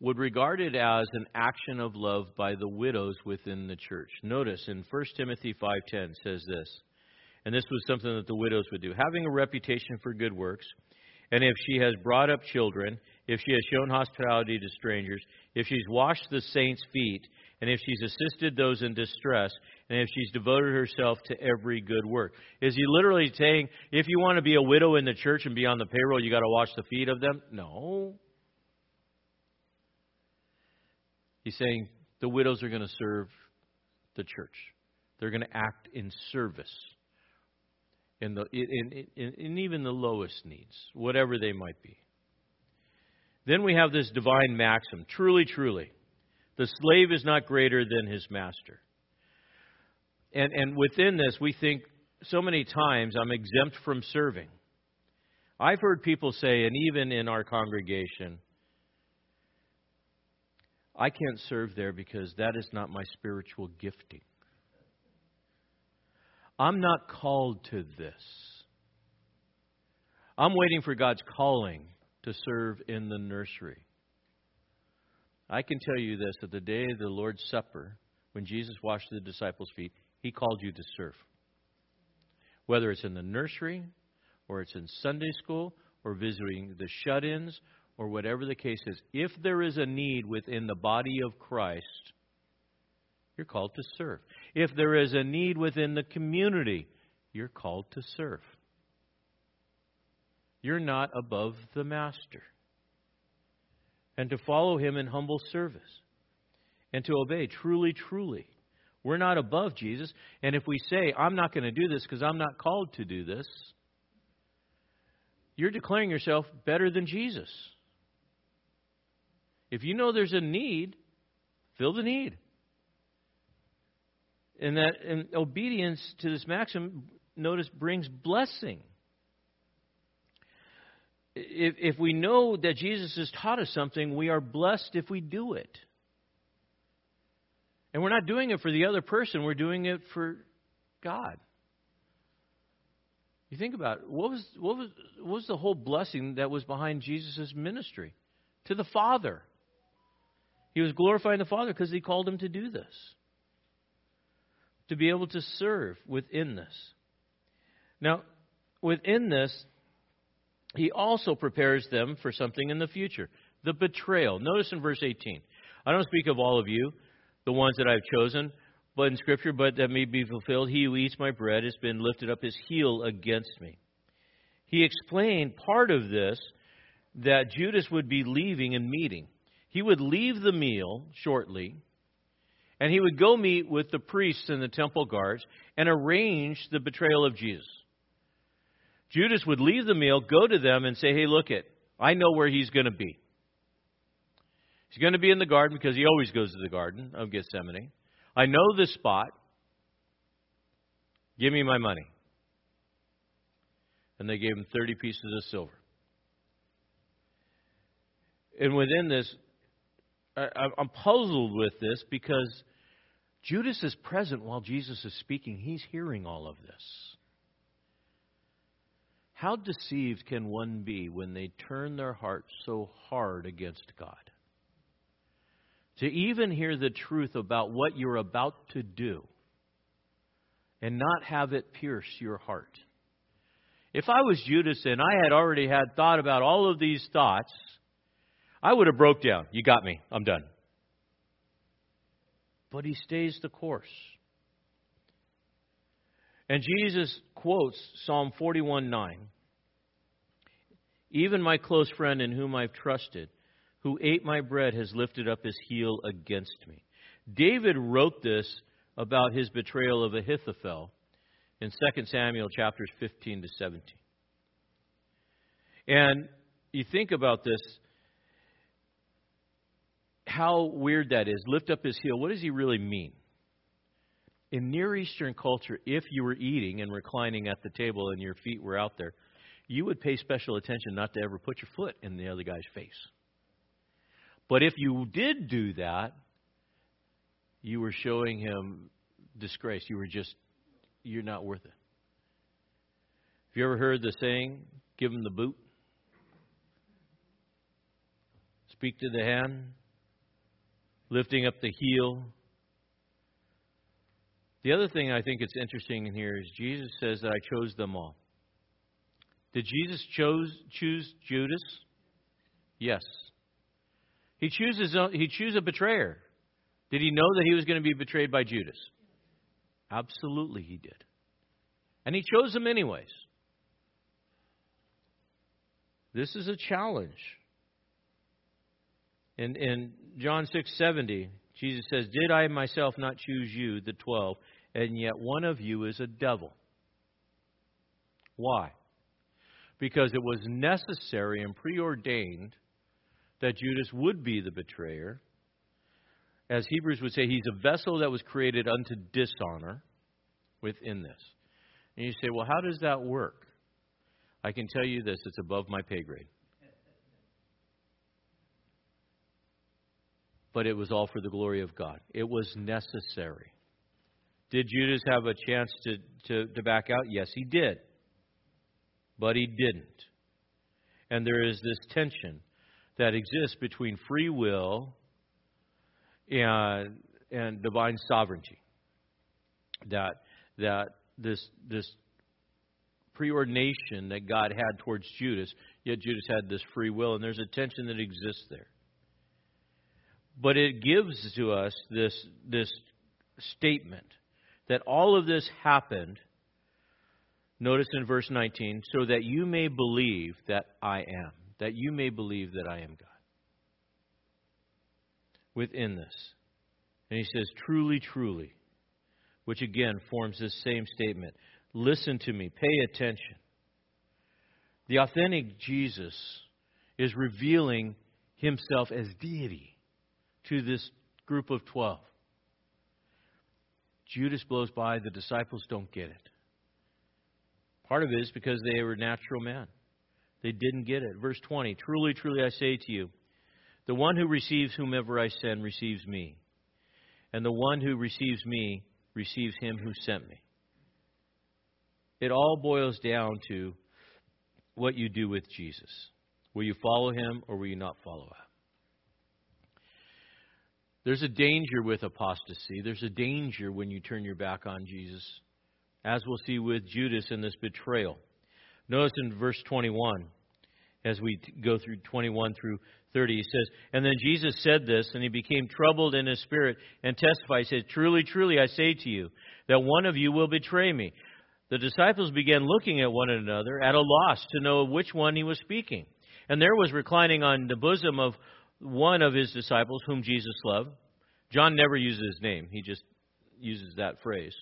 would regard it as an action of love by the widows within the church. Notice in 1 Timothy 5:10 says this. And this was something that the widows would do. Having a reputation for good works, and if she has brought up children, if she has shown hospitality to strangers, if she's washed the saints' feet, and if she's assisted those in distress, and if she's devoted herself to every good work. Is he literally saying, if you want to be a widow in the church and be on the payroll, you got to wash the feet of them? No. He's saying the widows are going to serve the church. They're going to act in service in, the, in, in, in even the lowest needs, whatever they might be. Then we have this divine maxim truly, truly, the slave is not greater than his master. And, and within this, we think so many times I'm exempt from serving. I've heard people say, and even in our congregation, I can't serve there because that is not my spiritual gifting. I'm not called to this. I'm waiting for God's calling to serve in the nursery. I can tell you this that the day of the Lord's Supper, when Jesus washed the disciples' feet, he called you to serve. Whether it's in the nursery, or it's in Sunday school, or visiting the shut ins, or whatever the case is, if there is a need within the body of Christ, you're called to serve. If there is a need within the community, you're called to serve. You're not above the Master. And to follow him in humble service and to obey truly, truly. We're not above Jesus. And if we say, I'm not going to do this because I'm not called to do this, you're declaring yourself better than Jesus. If you know there's a need, fill the need. And that and obedience to this maxim, notice, brings blessing. If, if we know that Jesus has taught us something, we are blessed if we do it. And we're not doing it for the other person, we're doing it for God. You think about it. What was, what was, what was the whole blessing that was behind Jesus' ministry? To the Father. He was glorifying the Father because he called him to do this to be able to serve within this. Now, within this, he also prepares them for something in the future the betrayal. Notice in verse 18. I don't speak of all of you, the ones that I've chosen, but in Scripture, but that may be fulfilled. He who eats my bread has been lifted up his heel against me. He explained part of this that Judas would be leaving and meeting. He would leave the meal shortly, and he would go meet with the priests and the temple guards and arrange the betrayal of Jesus. Judas would leave the meal, go to them, and say, Hey, look it, I know where he's going to be. He's going to be in the garden because he always goes to the garden of Gethsemane. I know this spot. Give me my money. And they gave him 30 pieces of silver. And within this, I, I'm puzzled with this because Judas is present while Jesus is speaking. He's hearing all of this. How deceived can one be when they turn their heart so hard against God? To even hear the truth about what you're about to do and not have it pierce your heart. If I was Judas and I had already had thought about all of these thoughts, I would have broke down. You got me. I'm done. But he stays the course. And Jesus quotes Psalm 41 9. Even my close friend in whom I've trusted, who ate my bread, has lifted up his heel against me. David wrote this about his betrayal of Ahithophel in 2 Samuel chapters 15 to 17. And you think about this, how weird that is. Lift up his heel. What does he really mean? In Near Eastern culture, if you were eating and reclining at the table and your feet were out there, you would pay special attention not to ever put your foot in the other guy's face. But if you did do that, you were showing him disgrace. You were just, you're not worth it. Have you ever heard the saying, give him the boot? Speak to the hand, lifting up the heel. The other thing I think it's interesting in here is Jesus says that I chose them all. Did Jesus chose, choose Judas? Yes. He chooses uh, he chooses a betrayer. Did he know that he was going to be betrayed by Judas? Absolutely he did. And he chose him anyways. This is a challenge. In, in John 6:70, Jesus says, "Did I myself not choose you, the 12, and yet one of you is a devil?" Why? Because it was necessary and preordained that Judas would be the betrayer. As Hebrews would say, he's a vessel that was created unto dishonor within this. And you say, well, how does that work? I can tell you this it's above my pay grade. But it was all for the glory of God. It was necessary. Did Judas have a chance to, to, to back out? Yes, he did. But he didn't. And there is this tension that exists between free will and, and divine sovereignty. That, that this, this preordination that God had towards Judas, yet Judas had this free will, and there's a tension that exists there. But it gives to us this, this statement that all of this happened, notice in verse 19, so that you may believe that I am, that you may believe that I am God. Within this. And he says, truly, truly, which again forms this same statement. Listen to me, pay attention. The authentic Jesus is revealing himself as deity to this group of 12. Judas blows by, the disciples don't get it. Part of it is because they were natural men. They didn't get it. Verse 20 Truly, truly, I say to you, the one who receives whomever I send receives me, and the one who receives me receives him who sent me. It all boils down to what you do with Jesus. Will you follow him or will you not follow him? There's a danger with apostasy. There's a danger when you turn your back on Jesus, as we'll see with Judas in this betrayal. Notice in verse 21, as we go through 21 through 30, he says, And then Jesus said this, and he became troubled in his spirit and testified. He said, Truly, truly, I say to you, that one of you will betray me. The disciples began looking at one another, at a loss to know which one he was speaking. And there was reclining on the bosom of one of his disciples, whom Jesus loved. John never uses his name, he just uses that phrase.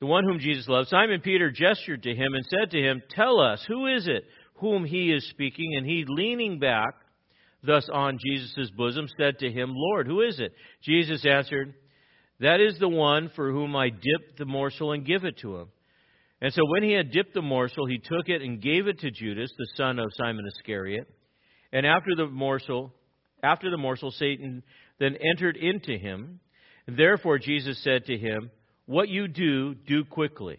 The one whom Jesus loved. Simon Peter gestured to him and said to him, Tell us, who is it whom he is speaking? And he, leaning back, thus on Jesus' bosom, said to him, Lord, who is it? Jesus answered, That is the one for whom I dip the morsel and give it to him. And so when he had dipped the morsel, he took it and gave it to Judas, the son of Simon Iscariot. And after the morsel, after the morsel, Satan then entered into him. Therefore Jesus said to him, What you do, do quickly.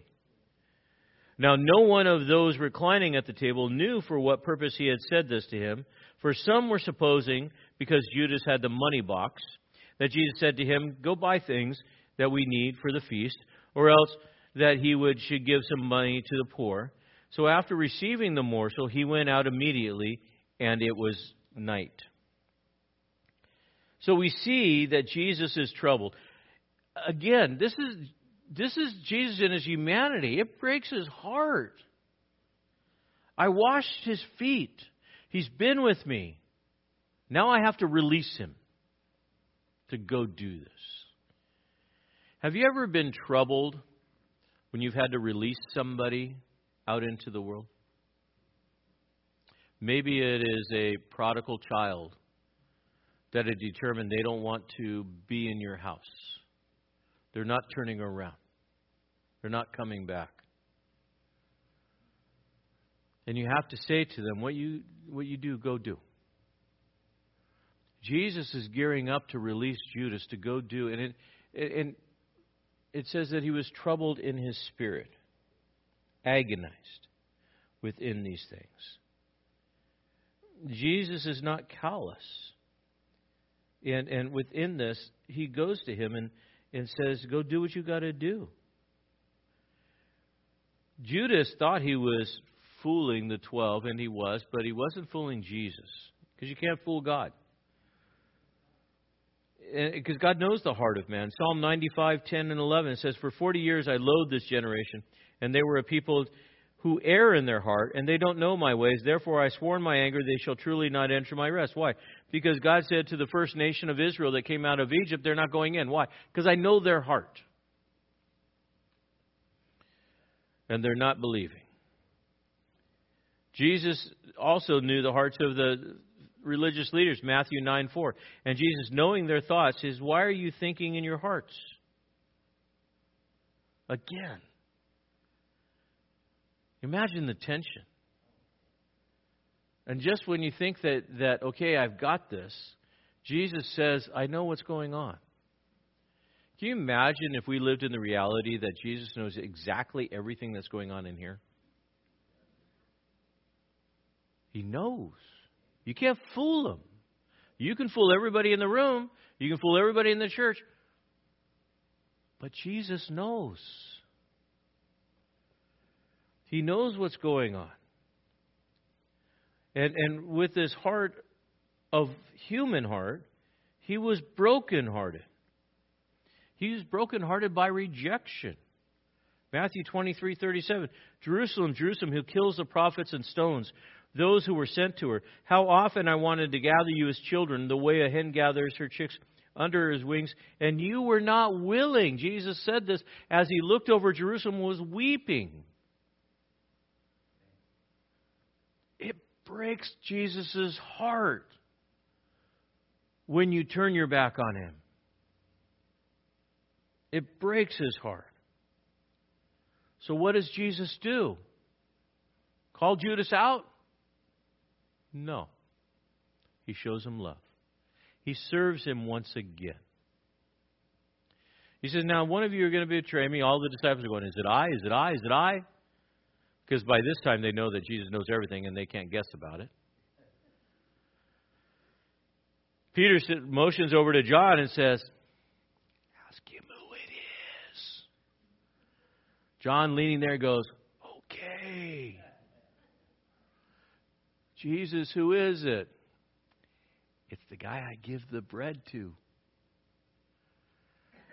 Now no one of those reclining at the table knew for what purpose he had said this to him, for some were supposing, because Judas had the money box, that Jesus said to him, Go buy things that we need for the feast, or else that he would should give some money to the poor. So after receiving the morsel, he went out immediately, and it was night. So we see that Jesus is troubled. Again, this is this is Jesus in his humanity. It breaks his heart. I washed his feet. He's been with me. Now I have to release him to go do this. Have you ever been troubled when you've had to release somebody out into the world? Maybe it is a prodigal child that had determined they don't want to be in your house. They're not turning around, they're not coming back. And you have to say to them, what you, what you do, go do. Jesus is gearing up to release Judas to go do. And it, and it says that he was troubled in his spirit, agonized within these things. Jesus is not callous. And, and within this, he goes to him and, and says, Go do what you got to do. Judas thought he was fooling the 12, and he was, but he wasn't fooling Jesus. Because you can't fool God because God knows the heart of man. Psalm 95, 10 and 11 says, For 40 years I loathed this generation, and they were a people who err in their heart, and they don't know my ways. Therefore I swore in my anger, they shall truly not enter my rest. Why? Because God said to the first nation of Israel that came out of Egypt, they're not going in. Why? Because I know their heart. And they're not believing. Jesus also knew the hearts of the religious leaders, Matthew 9 4. And Jesus, knowing their thoughts, says, Why are you thinking in your hearts? Again. Imagine the tension. And just when you think that, that, okay, I've got this, Jesus says, I know what's going on. Can you imagine if we lived in the reality that Jesus knows exactly everything that's going on in here? He knows. You can't fool him. You can fool everybody in the room, you can fool everybody in the church. But Jesus knows. He knows what's going on. And, and with his heart of human heart, he was brokenhearted. He was brokenhearted by rejection. Matthew 23, 37. Jerusalem, Jerusalem, who kills the prophets and stones those who were sent to her. How often I wanted to gather you as children, the way a hen gathers her chicks under his wings, and you were not willing. Jesus said this as he looked over Jerusalem was weeping. It breaks Jesus' heart when you turn your back on him. It breaks his heart. So, what does Jesus do? Call Judas out? No. He shows him love. He serves him once again. He says, Now, one of you are going to betray me. All the disciples are going, Is it I? Is it I? Is it I? Because by this time they know that Jesus knows everything and they can't guess about it. Peter motions over to John and says, Ask him who it is. John, leaning there, goes, Okay. Jesus, who is it? It's the guy I give the bread to.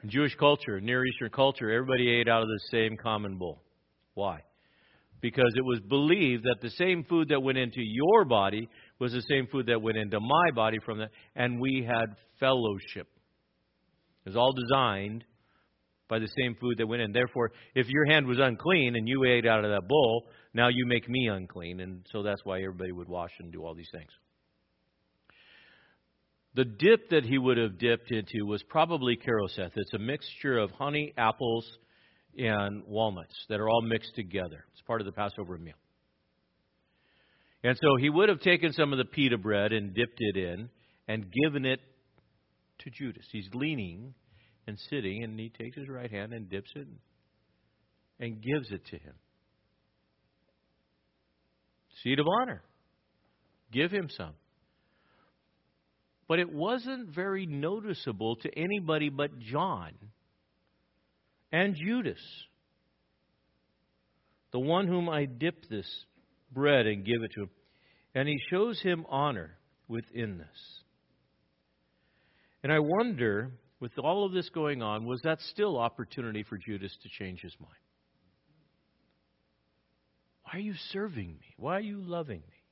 In Jewish culture, Near Eastern culture, everybody ate out of the same common bowl. Why? Because it was believed that the same food that went into your body was the same food that went into my body from that, and we had fellowship. It was all designed by the same food that went in. Therefore, if your hand was unclean and you ate out of that bowl, now you make me unclean. And so that's why everybody would wash and do all these things. The dip that he would have dipped into was probably charoseth. It's a mixture of honey, apples, and walnuts that are all mixed together. It's part of the Passover meal. And so he would have taken some of the pita bread and dipped it in and given it to Judas. He's leaning and sitting, and he takes his right hand and dips it and gives it to him. Seed of honor. Give him some. But it wasn't very noticeable to anybody but John and Judas, the one whom I dip this bread and give it to him. And he shows him honor within this. And I wonder, with all of this going on, was that still opportunity for Judas to change his mind? Why are you serving me? Why are you loving me?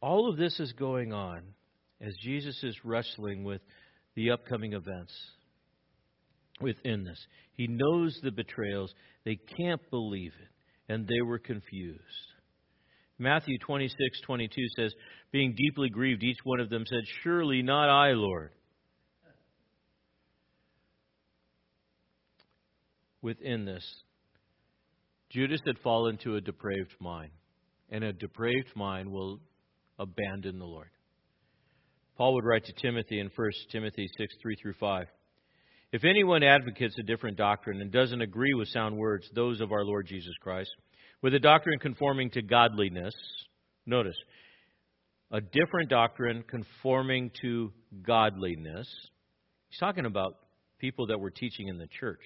All of this is going on as Jesus is wrestling with the upcoming events within this. He knows the betrayals. They can't believe it, and they were confused. Matthew 26:22 says, being deeply grieved, each one of them said, Surely not I, Lord. Within this, Judas had fallen to a depraved mind, and a depraved mind will abandon the Lord. Paul would write to Timothy in 1 Timothy 6 3 through 5. If anyone advocates a different doctrine and doesn't agree with sound words, those of our Lord Jesus Christ, with a doctrine conforming to godliness, notice, a different doctrine conforming to godliness. He's talking about people that were teaching in the church.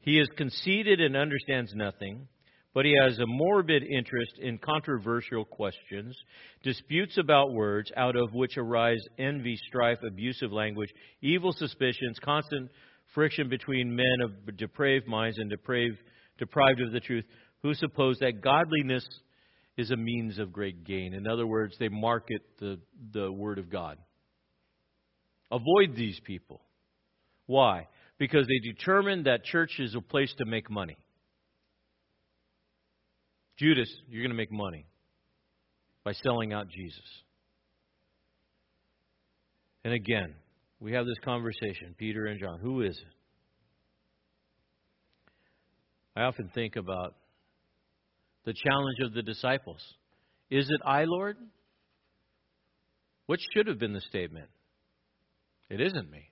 He is conceited and understands nothing, but he has a morbid interest in controversial questions, disputes about words, out of which arise envy, strife, abusive language, evil suspicions, constant friction between men of depraved minds and depraved, deprived of the truth, who suppose that godliness is a means of great gain. In other words, they market the, the Word of God. Avoid these people. Why? Because they determine that church is a place to make money. Judas, you're going to make money by selling out Jesus. And again, we have this conversation, Peter and John. Who is it? I often think about the challenge of the disciples. Is it I, Lord? What should have been the statement? It isn't me.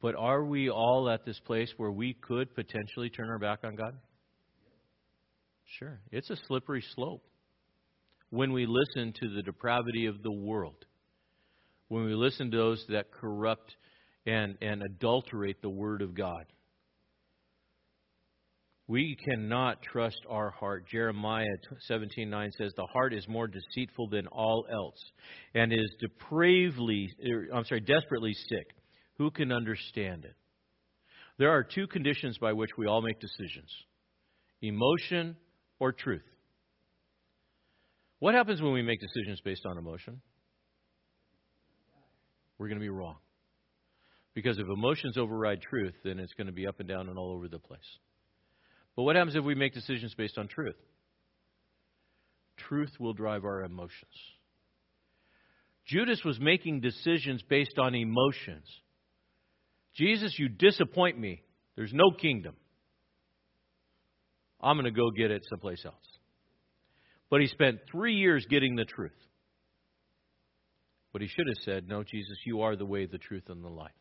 But are we all at this place where we could potentially turn our back on God? Sure. It's a slippery slope. When we listen to the depravity of the world, when we listen to those that corrupt and, and adulterate the Word of God, we cannot trust our heart. Jeremiah 17:9 says the heart is more deceitful than all else and is depravely er, I'm sorry, desperately sick. Who can understand it? There are two conditions by which we all make decisions. Emotion or truth. What happens when we make decisions based on emotion? We're going to be wrong. Because if emotions override truth, then it's going to be up and down and all over the place. But what happens if we make decisions based on truth? Truth will drive our emotions. Judas was making decisions based on emotions. Jesus, you disappoint me. There's no kingdom. I'm going to go get it someplace else. But he spent three years getting the truth. But he should have said, No, Jesus, you are the way, the truth, and the life.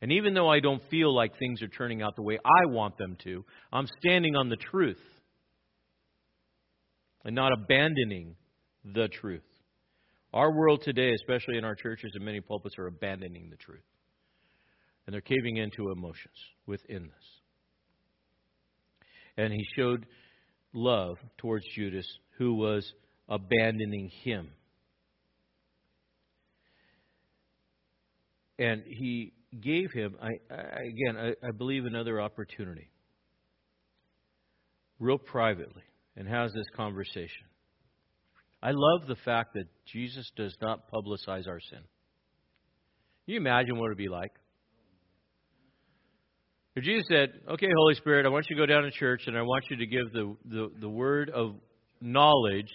And even though I don't feel like things are turning out the way I want them to, I'm standing on the truth and not abandoning the truth. Our world today, especially in our churches and many pulpits, are abandoning the truth. And they're caving into emotions within this. And he showed love towards Judas, who was abandoning him. And he gave him, I, I, again, I, I believe, another opportunity, real privately, and has this conversation. I love the fact that Jesus does not publicize our sin. Can you imagine what it would be like? If Jesus said, Okay, Holy Spirit, I want you to go down to church and I want you to give the, the, the word of knowledge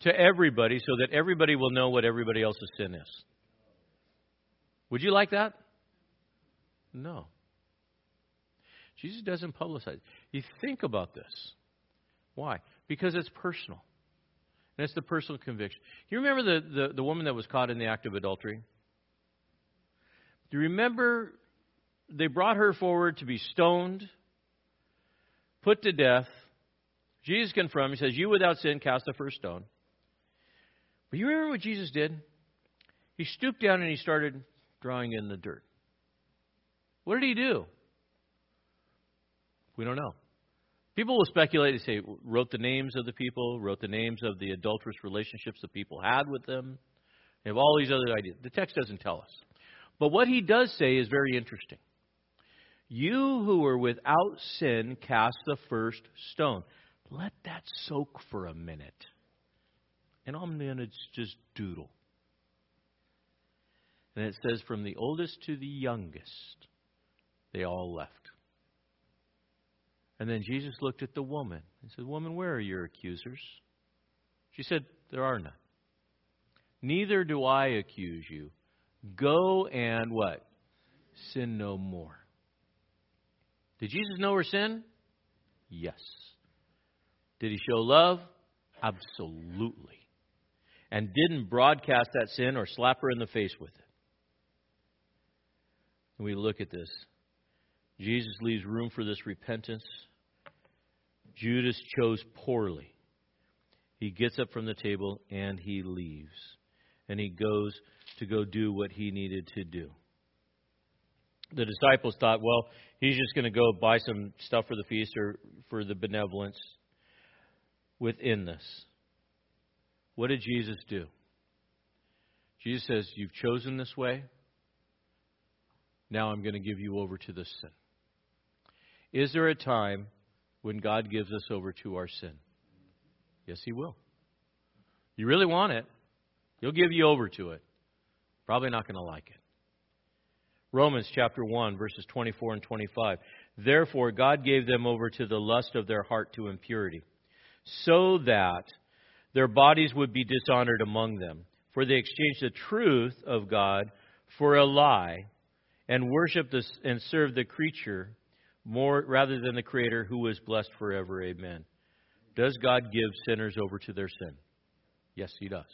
to everybody so that everybody will know what everybody else's sin is. Would you like that? No. Jesus doesn't publicize. You think about this. Why? Because it's personal. And it's the personal conviction. You remember the, the, the woman that was caught in the act of adultery? Do you remember they brought her forward to be stoned, put to death. Jesus confronts. He says, You without sin cast the first stone. But you remember what Jesus did? He stooped down and he started drawing in the dirt. What did he do? We don't know. People will speculate and say, wrote the names of the people, wrote the names of the adulterous relationships the people had with them. They have all these other ideas. The text doesn't tell us. But what he does say is very interesting. You who are without sin, cast the first stone. Let that soak for a minute. And I'm going to just doodle. And it says, from the oldest to the youngest, they all left. And then Jesus looked at the woman and said, Woman, where are your accusers? She said, There are none. Neither do I accuse you. Go and what? Sin no more. Did Jesus know her sin? Yes. Did he show love? Absolutely. And didn't broadcast that sin or slap her in the face with it. And we look at this. Jesus leaves room for this repentance. Judas chose poorly. He gets up from the table and he leaves. And he goes to go do what he needed to do. The disciples thought, well, he's just going to go buy some stuff for the feast or for the benevolence within this. What did Jesus do? Jesus says, You've chosen this way. Now I'm going to give you over to this sin. Is there a time when God gives us over to our sin? Yes, He will. You really want it, He'll give you over to it. Probably not going to like it. Romans chapter 1, verses 24 and 25. Therefore, God gave them over to the lust of their heart to impurity, so that their bodies would be dishonored among them. For they exchanged the truth of God for a lie, and worshiped this, and served the creature more rather than the Creator, who is blessed forever. Amen. Does God give sinners over to their sin? Yes, He does.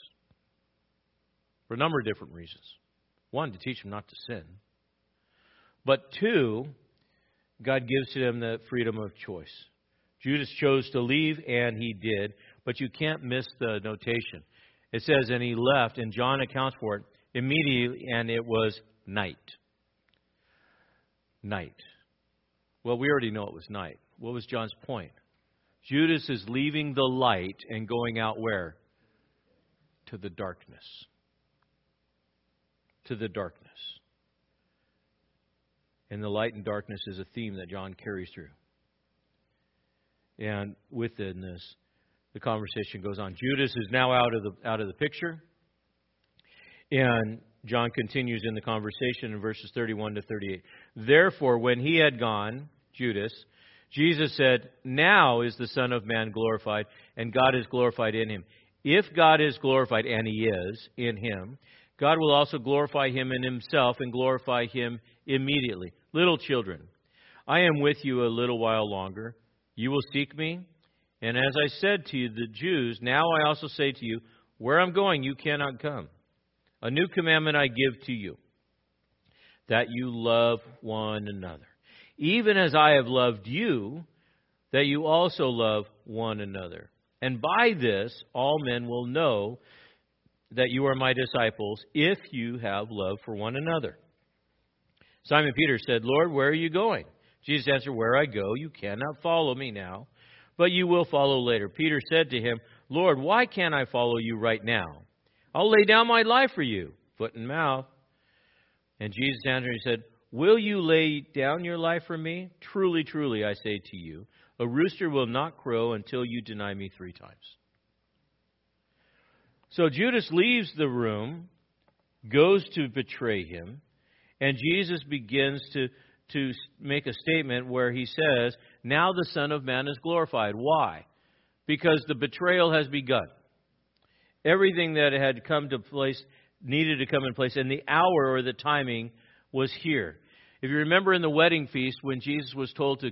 For a number of different reasons. One, to teach them not to sin. But two, God gives to them the freedom of choice. Judas chose to leave, and he did, but you can't miss the notation. It says, and he left, and John accounts for it immediately, and it was night. Night. Well, we already know it was night. What was John's point? Judas is leaving the light and going out where? To the darkness. To the darkness. And the light and darkness is a theme that John carries through. And within this, the conversation goes on. Judas is now out of the out of the picture. And John continues in the conversation in verses 31 to 38. Therefore, when he had gone, Judas, Jesus said, Now is the Son of Man glorified, and God is glorified in him. If God is glorified, and he is in him, God will also glorify him in himself and glorify him immediately. Little children, I am with you a little while longer. You will seek me. And as I said to you, the Jews, now I also say to you, where I'm going, you cannot come. A new commandment I give to you, that you love one another. Even as I have loved you, that you also love one another. And by this, all men will know that you are my disciples if you have love for one another. Simon Peter said, Lord, where are you going? Jesus answered, Where I go, you cannot follow me now, but you will follow later. Peter said to him, Lord, why can't I follow you right now? I'll lay down my life for you, foot and mouth. And Jesus answered and said, Will you lay down your life for me? Truly, truly, I say to you, a rooster will not crow until you deny me three times. So Judas leaves the room, goes to betray him, and Jesus begins to, to make a statement where he says, Now the Son of Man is glorified. Why? Because the betrayal has begun. Everything that had come to place needed to come in place, and the hour or the timing was here. If you remember in the wedding feast, when Jesus was told to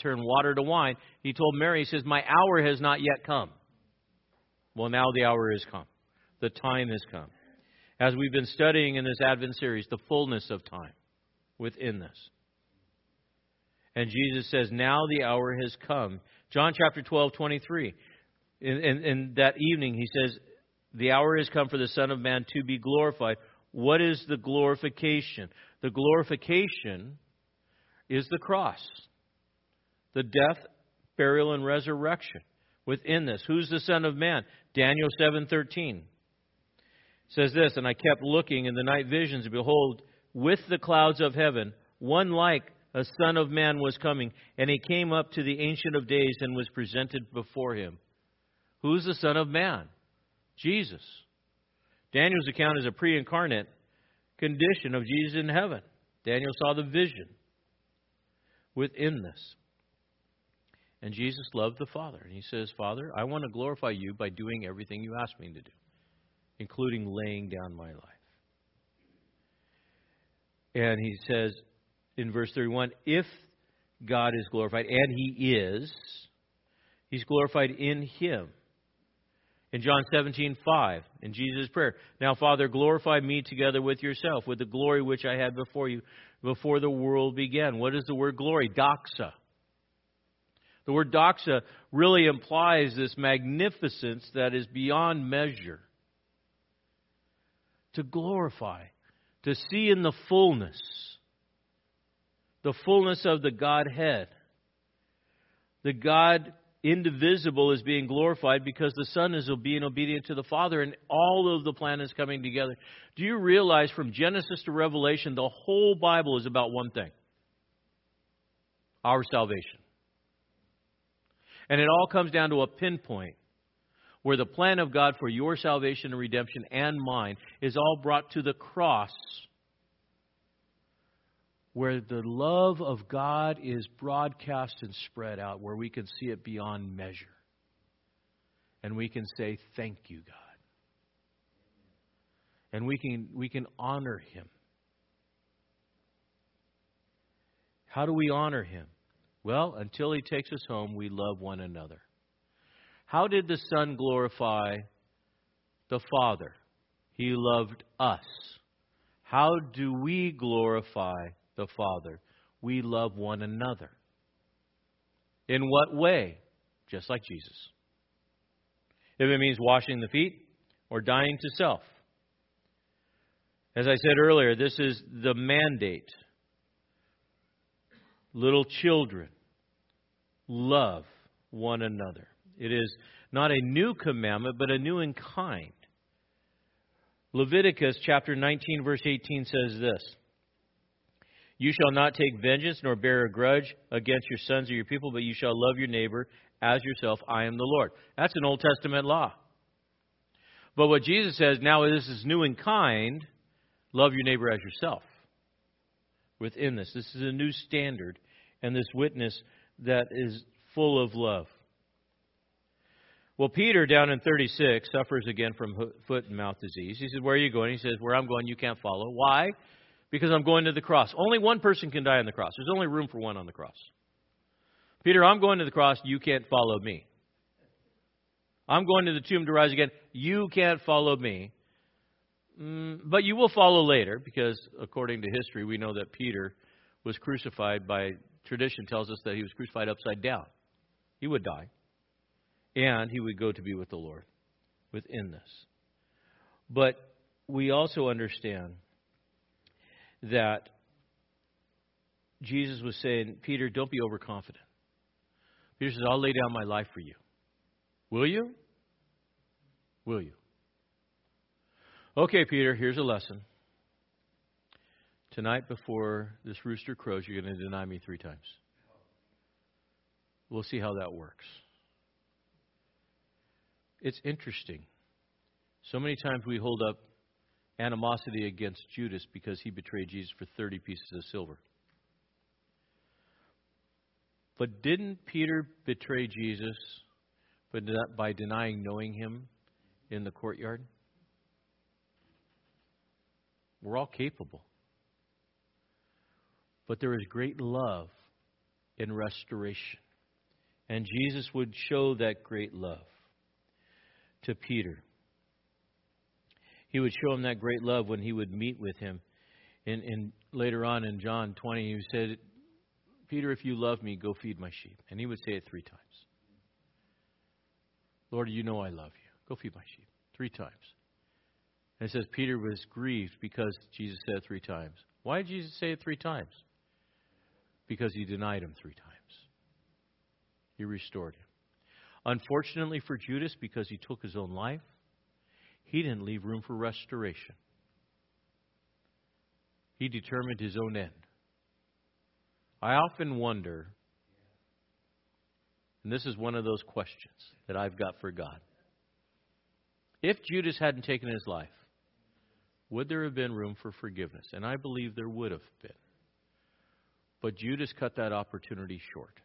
turn water to wine, he told Mary, He says, My hour has not yet come. Well, now the hour has come. The time has come. As we've been studying in this Advent series, the fullness of time within this. And Jesus says, Now the hour has come. John chapter 12, 23. In, in, in that evening, he says, The hour has come for the Son of Man to be glorified. What is the glorification? The glorification is the cross, the death, burial, and resurrection. Within this, who's the Son of Man? Daniel seven thirteen says this, and I kept looking in the night visions, and behold, with the clouds of heaven, one like a Son of Man was coming, and he came up to the Ancient of Days and was presented before him. Who's the Son of Man? Jesus. Daniel's account is a pre incarnate condition of Jesus in heaven. Daniel saw the vision within this. And Jesus loved the Father. And he says, Father, I want to glorify you by doing everything you asked me to do, including laying down my life. And he says in verse 31 if God is glorified, and he is, he's glorified in him. In John 17, 5, in Jesus' prayer, Now, Father, glorify me together with yourself, with the glory which I had before you, before the world began. What is the word glory? Doxa. The word doxa really implies this magnificence that is beyond measure. To glorify, to see in the fullness, the fullness of the Godhead. The God indivisible is being glorified because the Son is being obedient to the Father and all of the plan is coming together. Do you realize from Genesis to Revelation, the whole Bible is about one thing our salvation? And it all comes down to a pinpoint where the plan of God for your salvation and redemption and mine is all brought to the cross where the love of God is broadcast and spread out, where we can see it beyond measure. And we can say, Thank you, God. And we can, we can honor Him. How do we honor Him? Well, until He takes us home, we love one another. How did the Son glorify the Father? He loved us. How do we glorify the Father. We love one another. In what way? Just like Jesus. If it means washing the feet or dying to self. As I said earlier, this is the mandate. Little children, love one another. It is not a new commandment, but a new in kind. Leviticus chapter 19, verse 18 says this you shall not take vengeance nor bear a grudge against your sons or your people, but you shall love your neighbor as yourself. I am the Lord. That's an Old Testament law. But what Jesus says now, this is new in kind love your neighbor as yourself. Within this, this is a new standard and this witness that is full of love. Well, Peter down in 36 suffers again from foot and mouth disease. He says, Where are you going? He says, Where I'm going, you can't follow. Why? because I'm going to the cross. Only one person can die on the cross. There's only room for one on the cross. Peter, I'm going to the cross. You can't follow me. I'm going to the tomb to rise again. You can't follow me. Mm, but you will follow later because, according to history, we know that Peter was crucified by tradition tells us that he was crucified upside down. He would die. And he would go to be with the Lord within this. But we also understand that Jesus was saying, Peter, don't be overconfident. Peter says, I'll lay down my life for you. Will you? Will you? Okay, Peter, here's a lesson. Tonight, before this rooster crows, you're going to deny me three times. We'll see how that works. It's interesting. So many times we hold up animosity against Judas because he betrayed Jesus for 30 pieces of silver. But didn't Peter betray Jesus by denying knowing him in the courtyard? We're all capable. But there is great love in restoration. And Jesus would show that great love to Peter. He would show him that great love when he would meet with him. And, and later on in John 20, he said, Peter, if you love me, go feed my sheep. And he would say it three times. Lord, you know I love you. Go feed my sheep. Three times. And it says Peter was grieved because Jesus said it three times. Why did Jesus say it three times? Because he denied him three times. He restored him. Unfortunately for Judas, because he took his own life, he didn't leave room for restoration. He determined his own end. I often wonder, and this is one of those questions that I've got for God. If Judas hadn't taken his life, would there have been room for forgiveness? And I believe there would have been. But Judas cut that opportunity short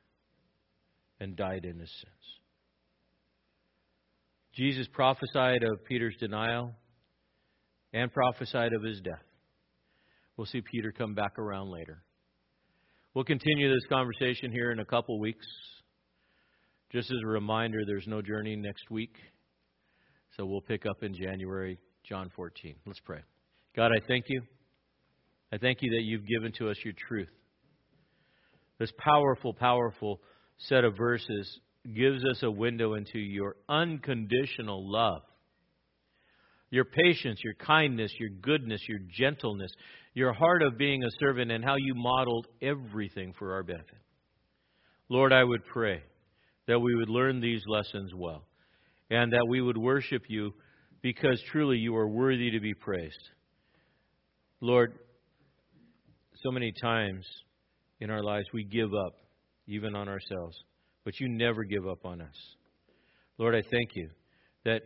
and died in his sins. Jesus prophesied of Peter's denial and prophesied of his death. We'll see Peter come back around later. We'll continue this conversation here in a couple weeks. Just as a reminder, there's no journey next week. So we'll pick up in January, John 14. Let's pray. God, I thank you. I thank you that you've given to us your truth. This powerful, powerful set of verses gives us a window into your unconditional love. Your patience, your kindness, your goodness, your gentleness, your heart of being a servant, and how you modeled everything for our benefit. Lord, I would pray that we would learn these lessons well and that we would worship you because truly you are worthy to be praised. Lord, so many times in our lives we give up, even on ourselves but you never give up on us. Lord, I thank you that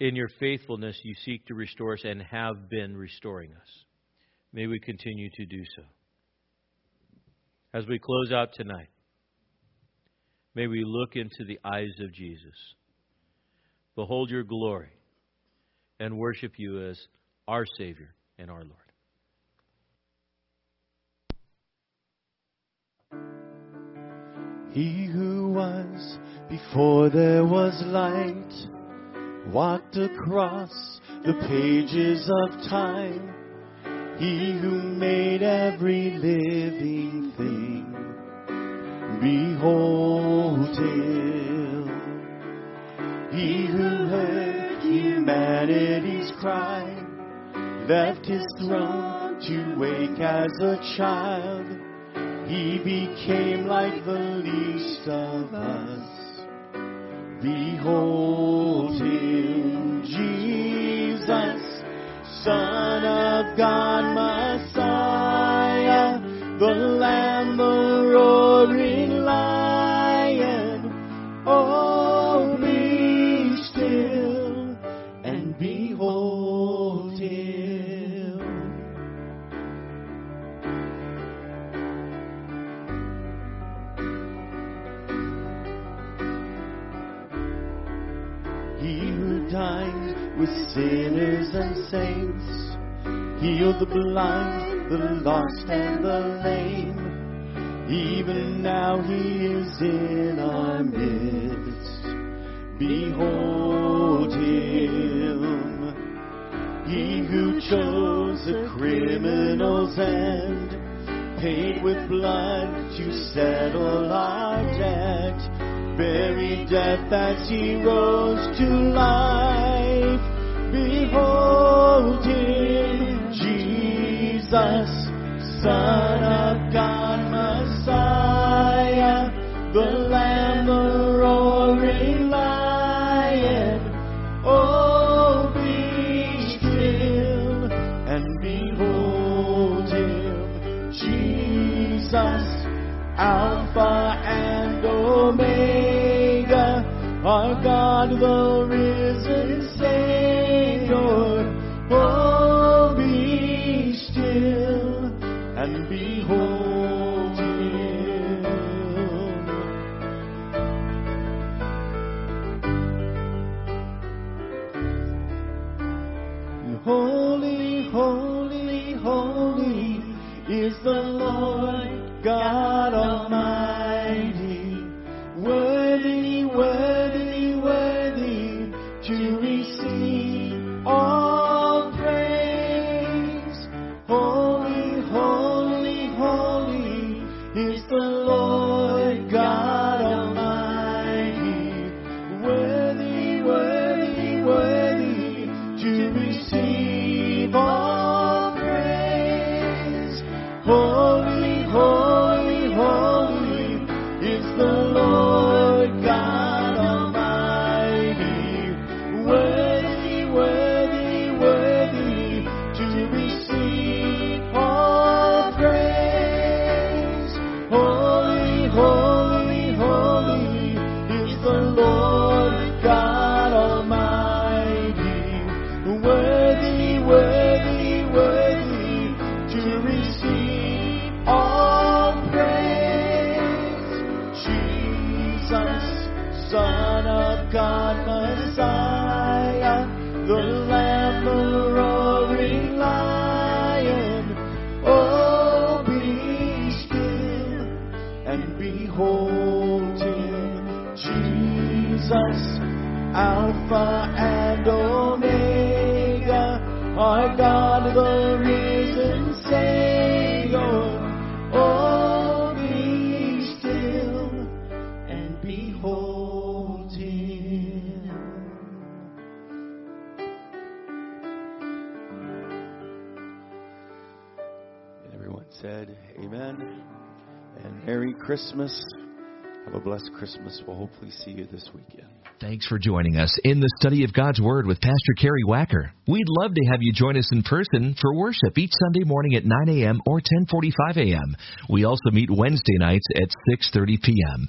in your faithfulness you seek to restore us and have been restoring us. May we continue to do so. As we close out tonight, may we look into the eyes of Jesus, behold your glory, and worship you as our Savior and our Lord. He who was before there was light walked across the pages of time. He who made every living thing, behold him. He who heard humanity's cry left his throne to wake as a child he became like the least of us. Behold him, Jesus, Son of God, Messiah, sinners and saints, healed the blind, the lost, and the lame. Even now he is in our midst. Behold him. He who chose a criminal's end, paid with blood to settle our debt buried death as he rose to life. Behold him, Jesus, Son of God, Messiah, the Lamb, the roaring lion. Oh, be still and behold him, Jesus, Alpha and Omega, our God the risen. Christmas. Have a blessed Christmas. We'll hopefully see you this weekend. Thanks for joining us in the study of God's Word with Pastor Kerry Wacker. We'd love to have you join us in person for worship each Sunday morning at 9 a.m. or 10:45 a.m. We also meet Wednesday nights at 6:30 p.m.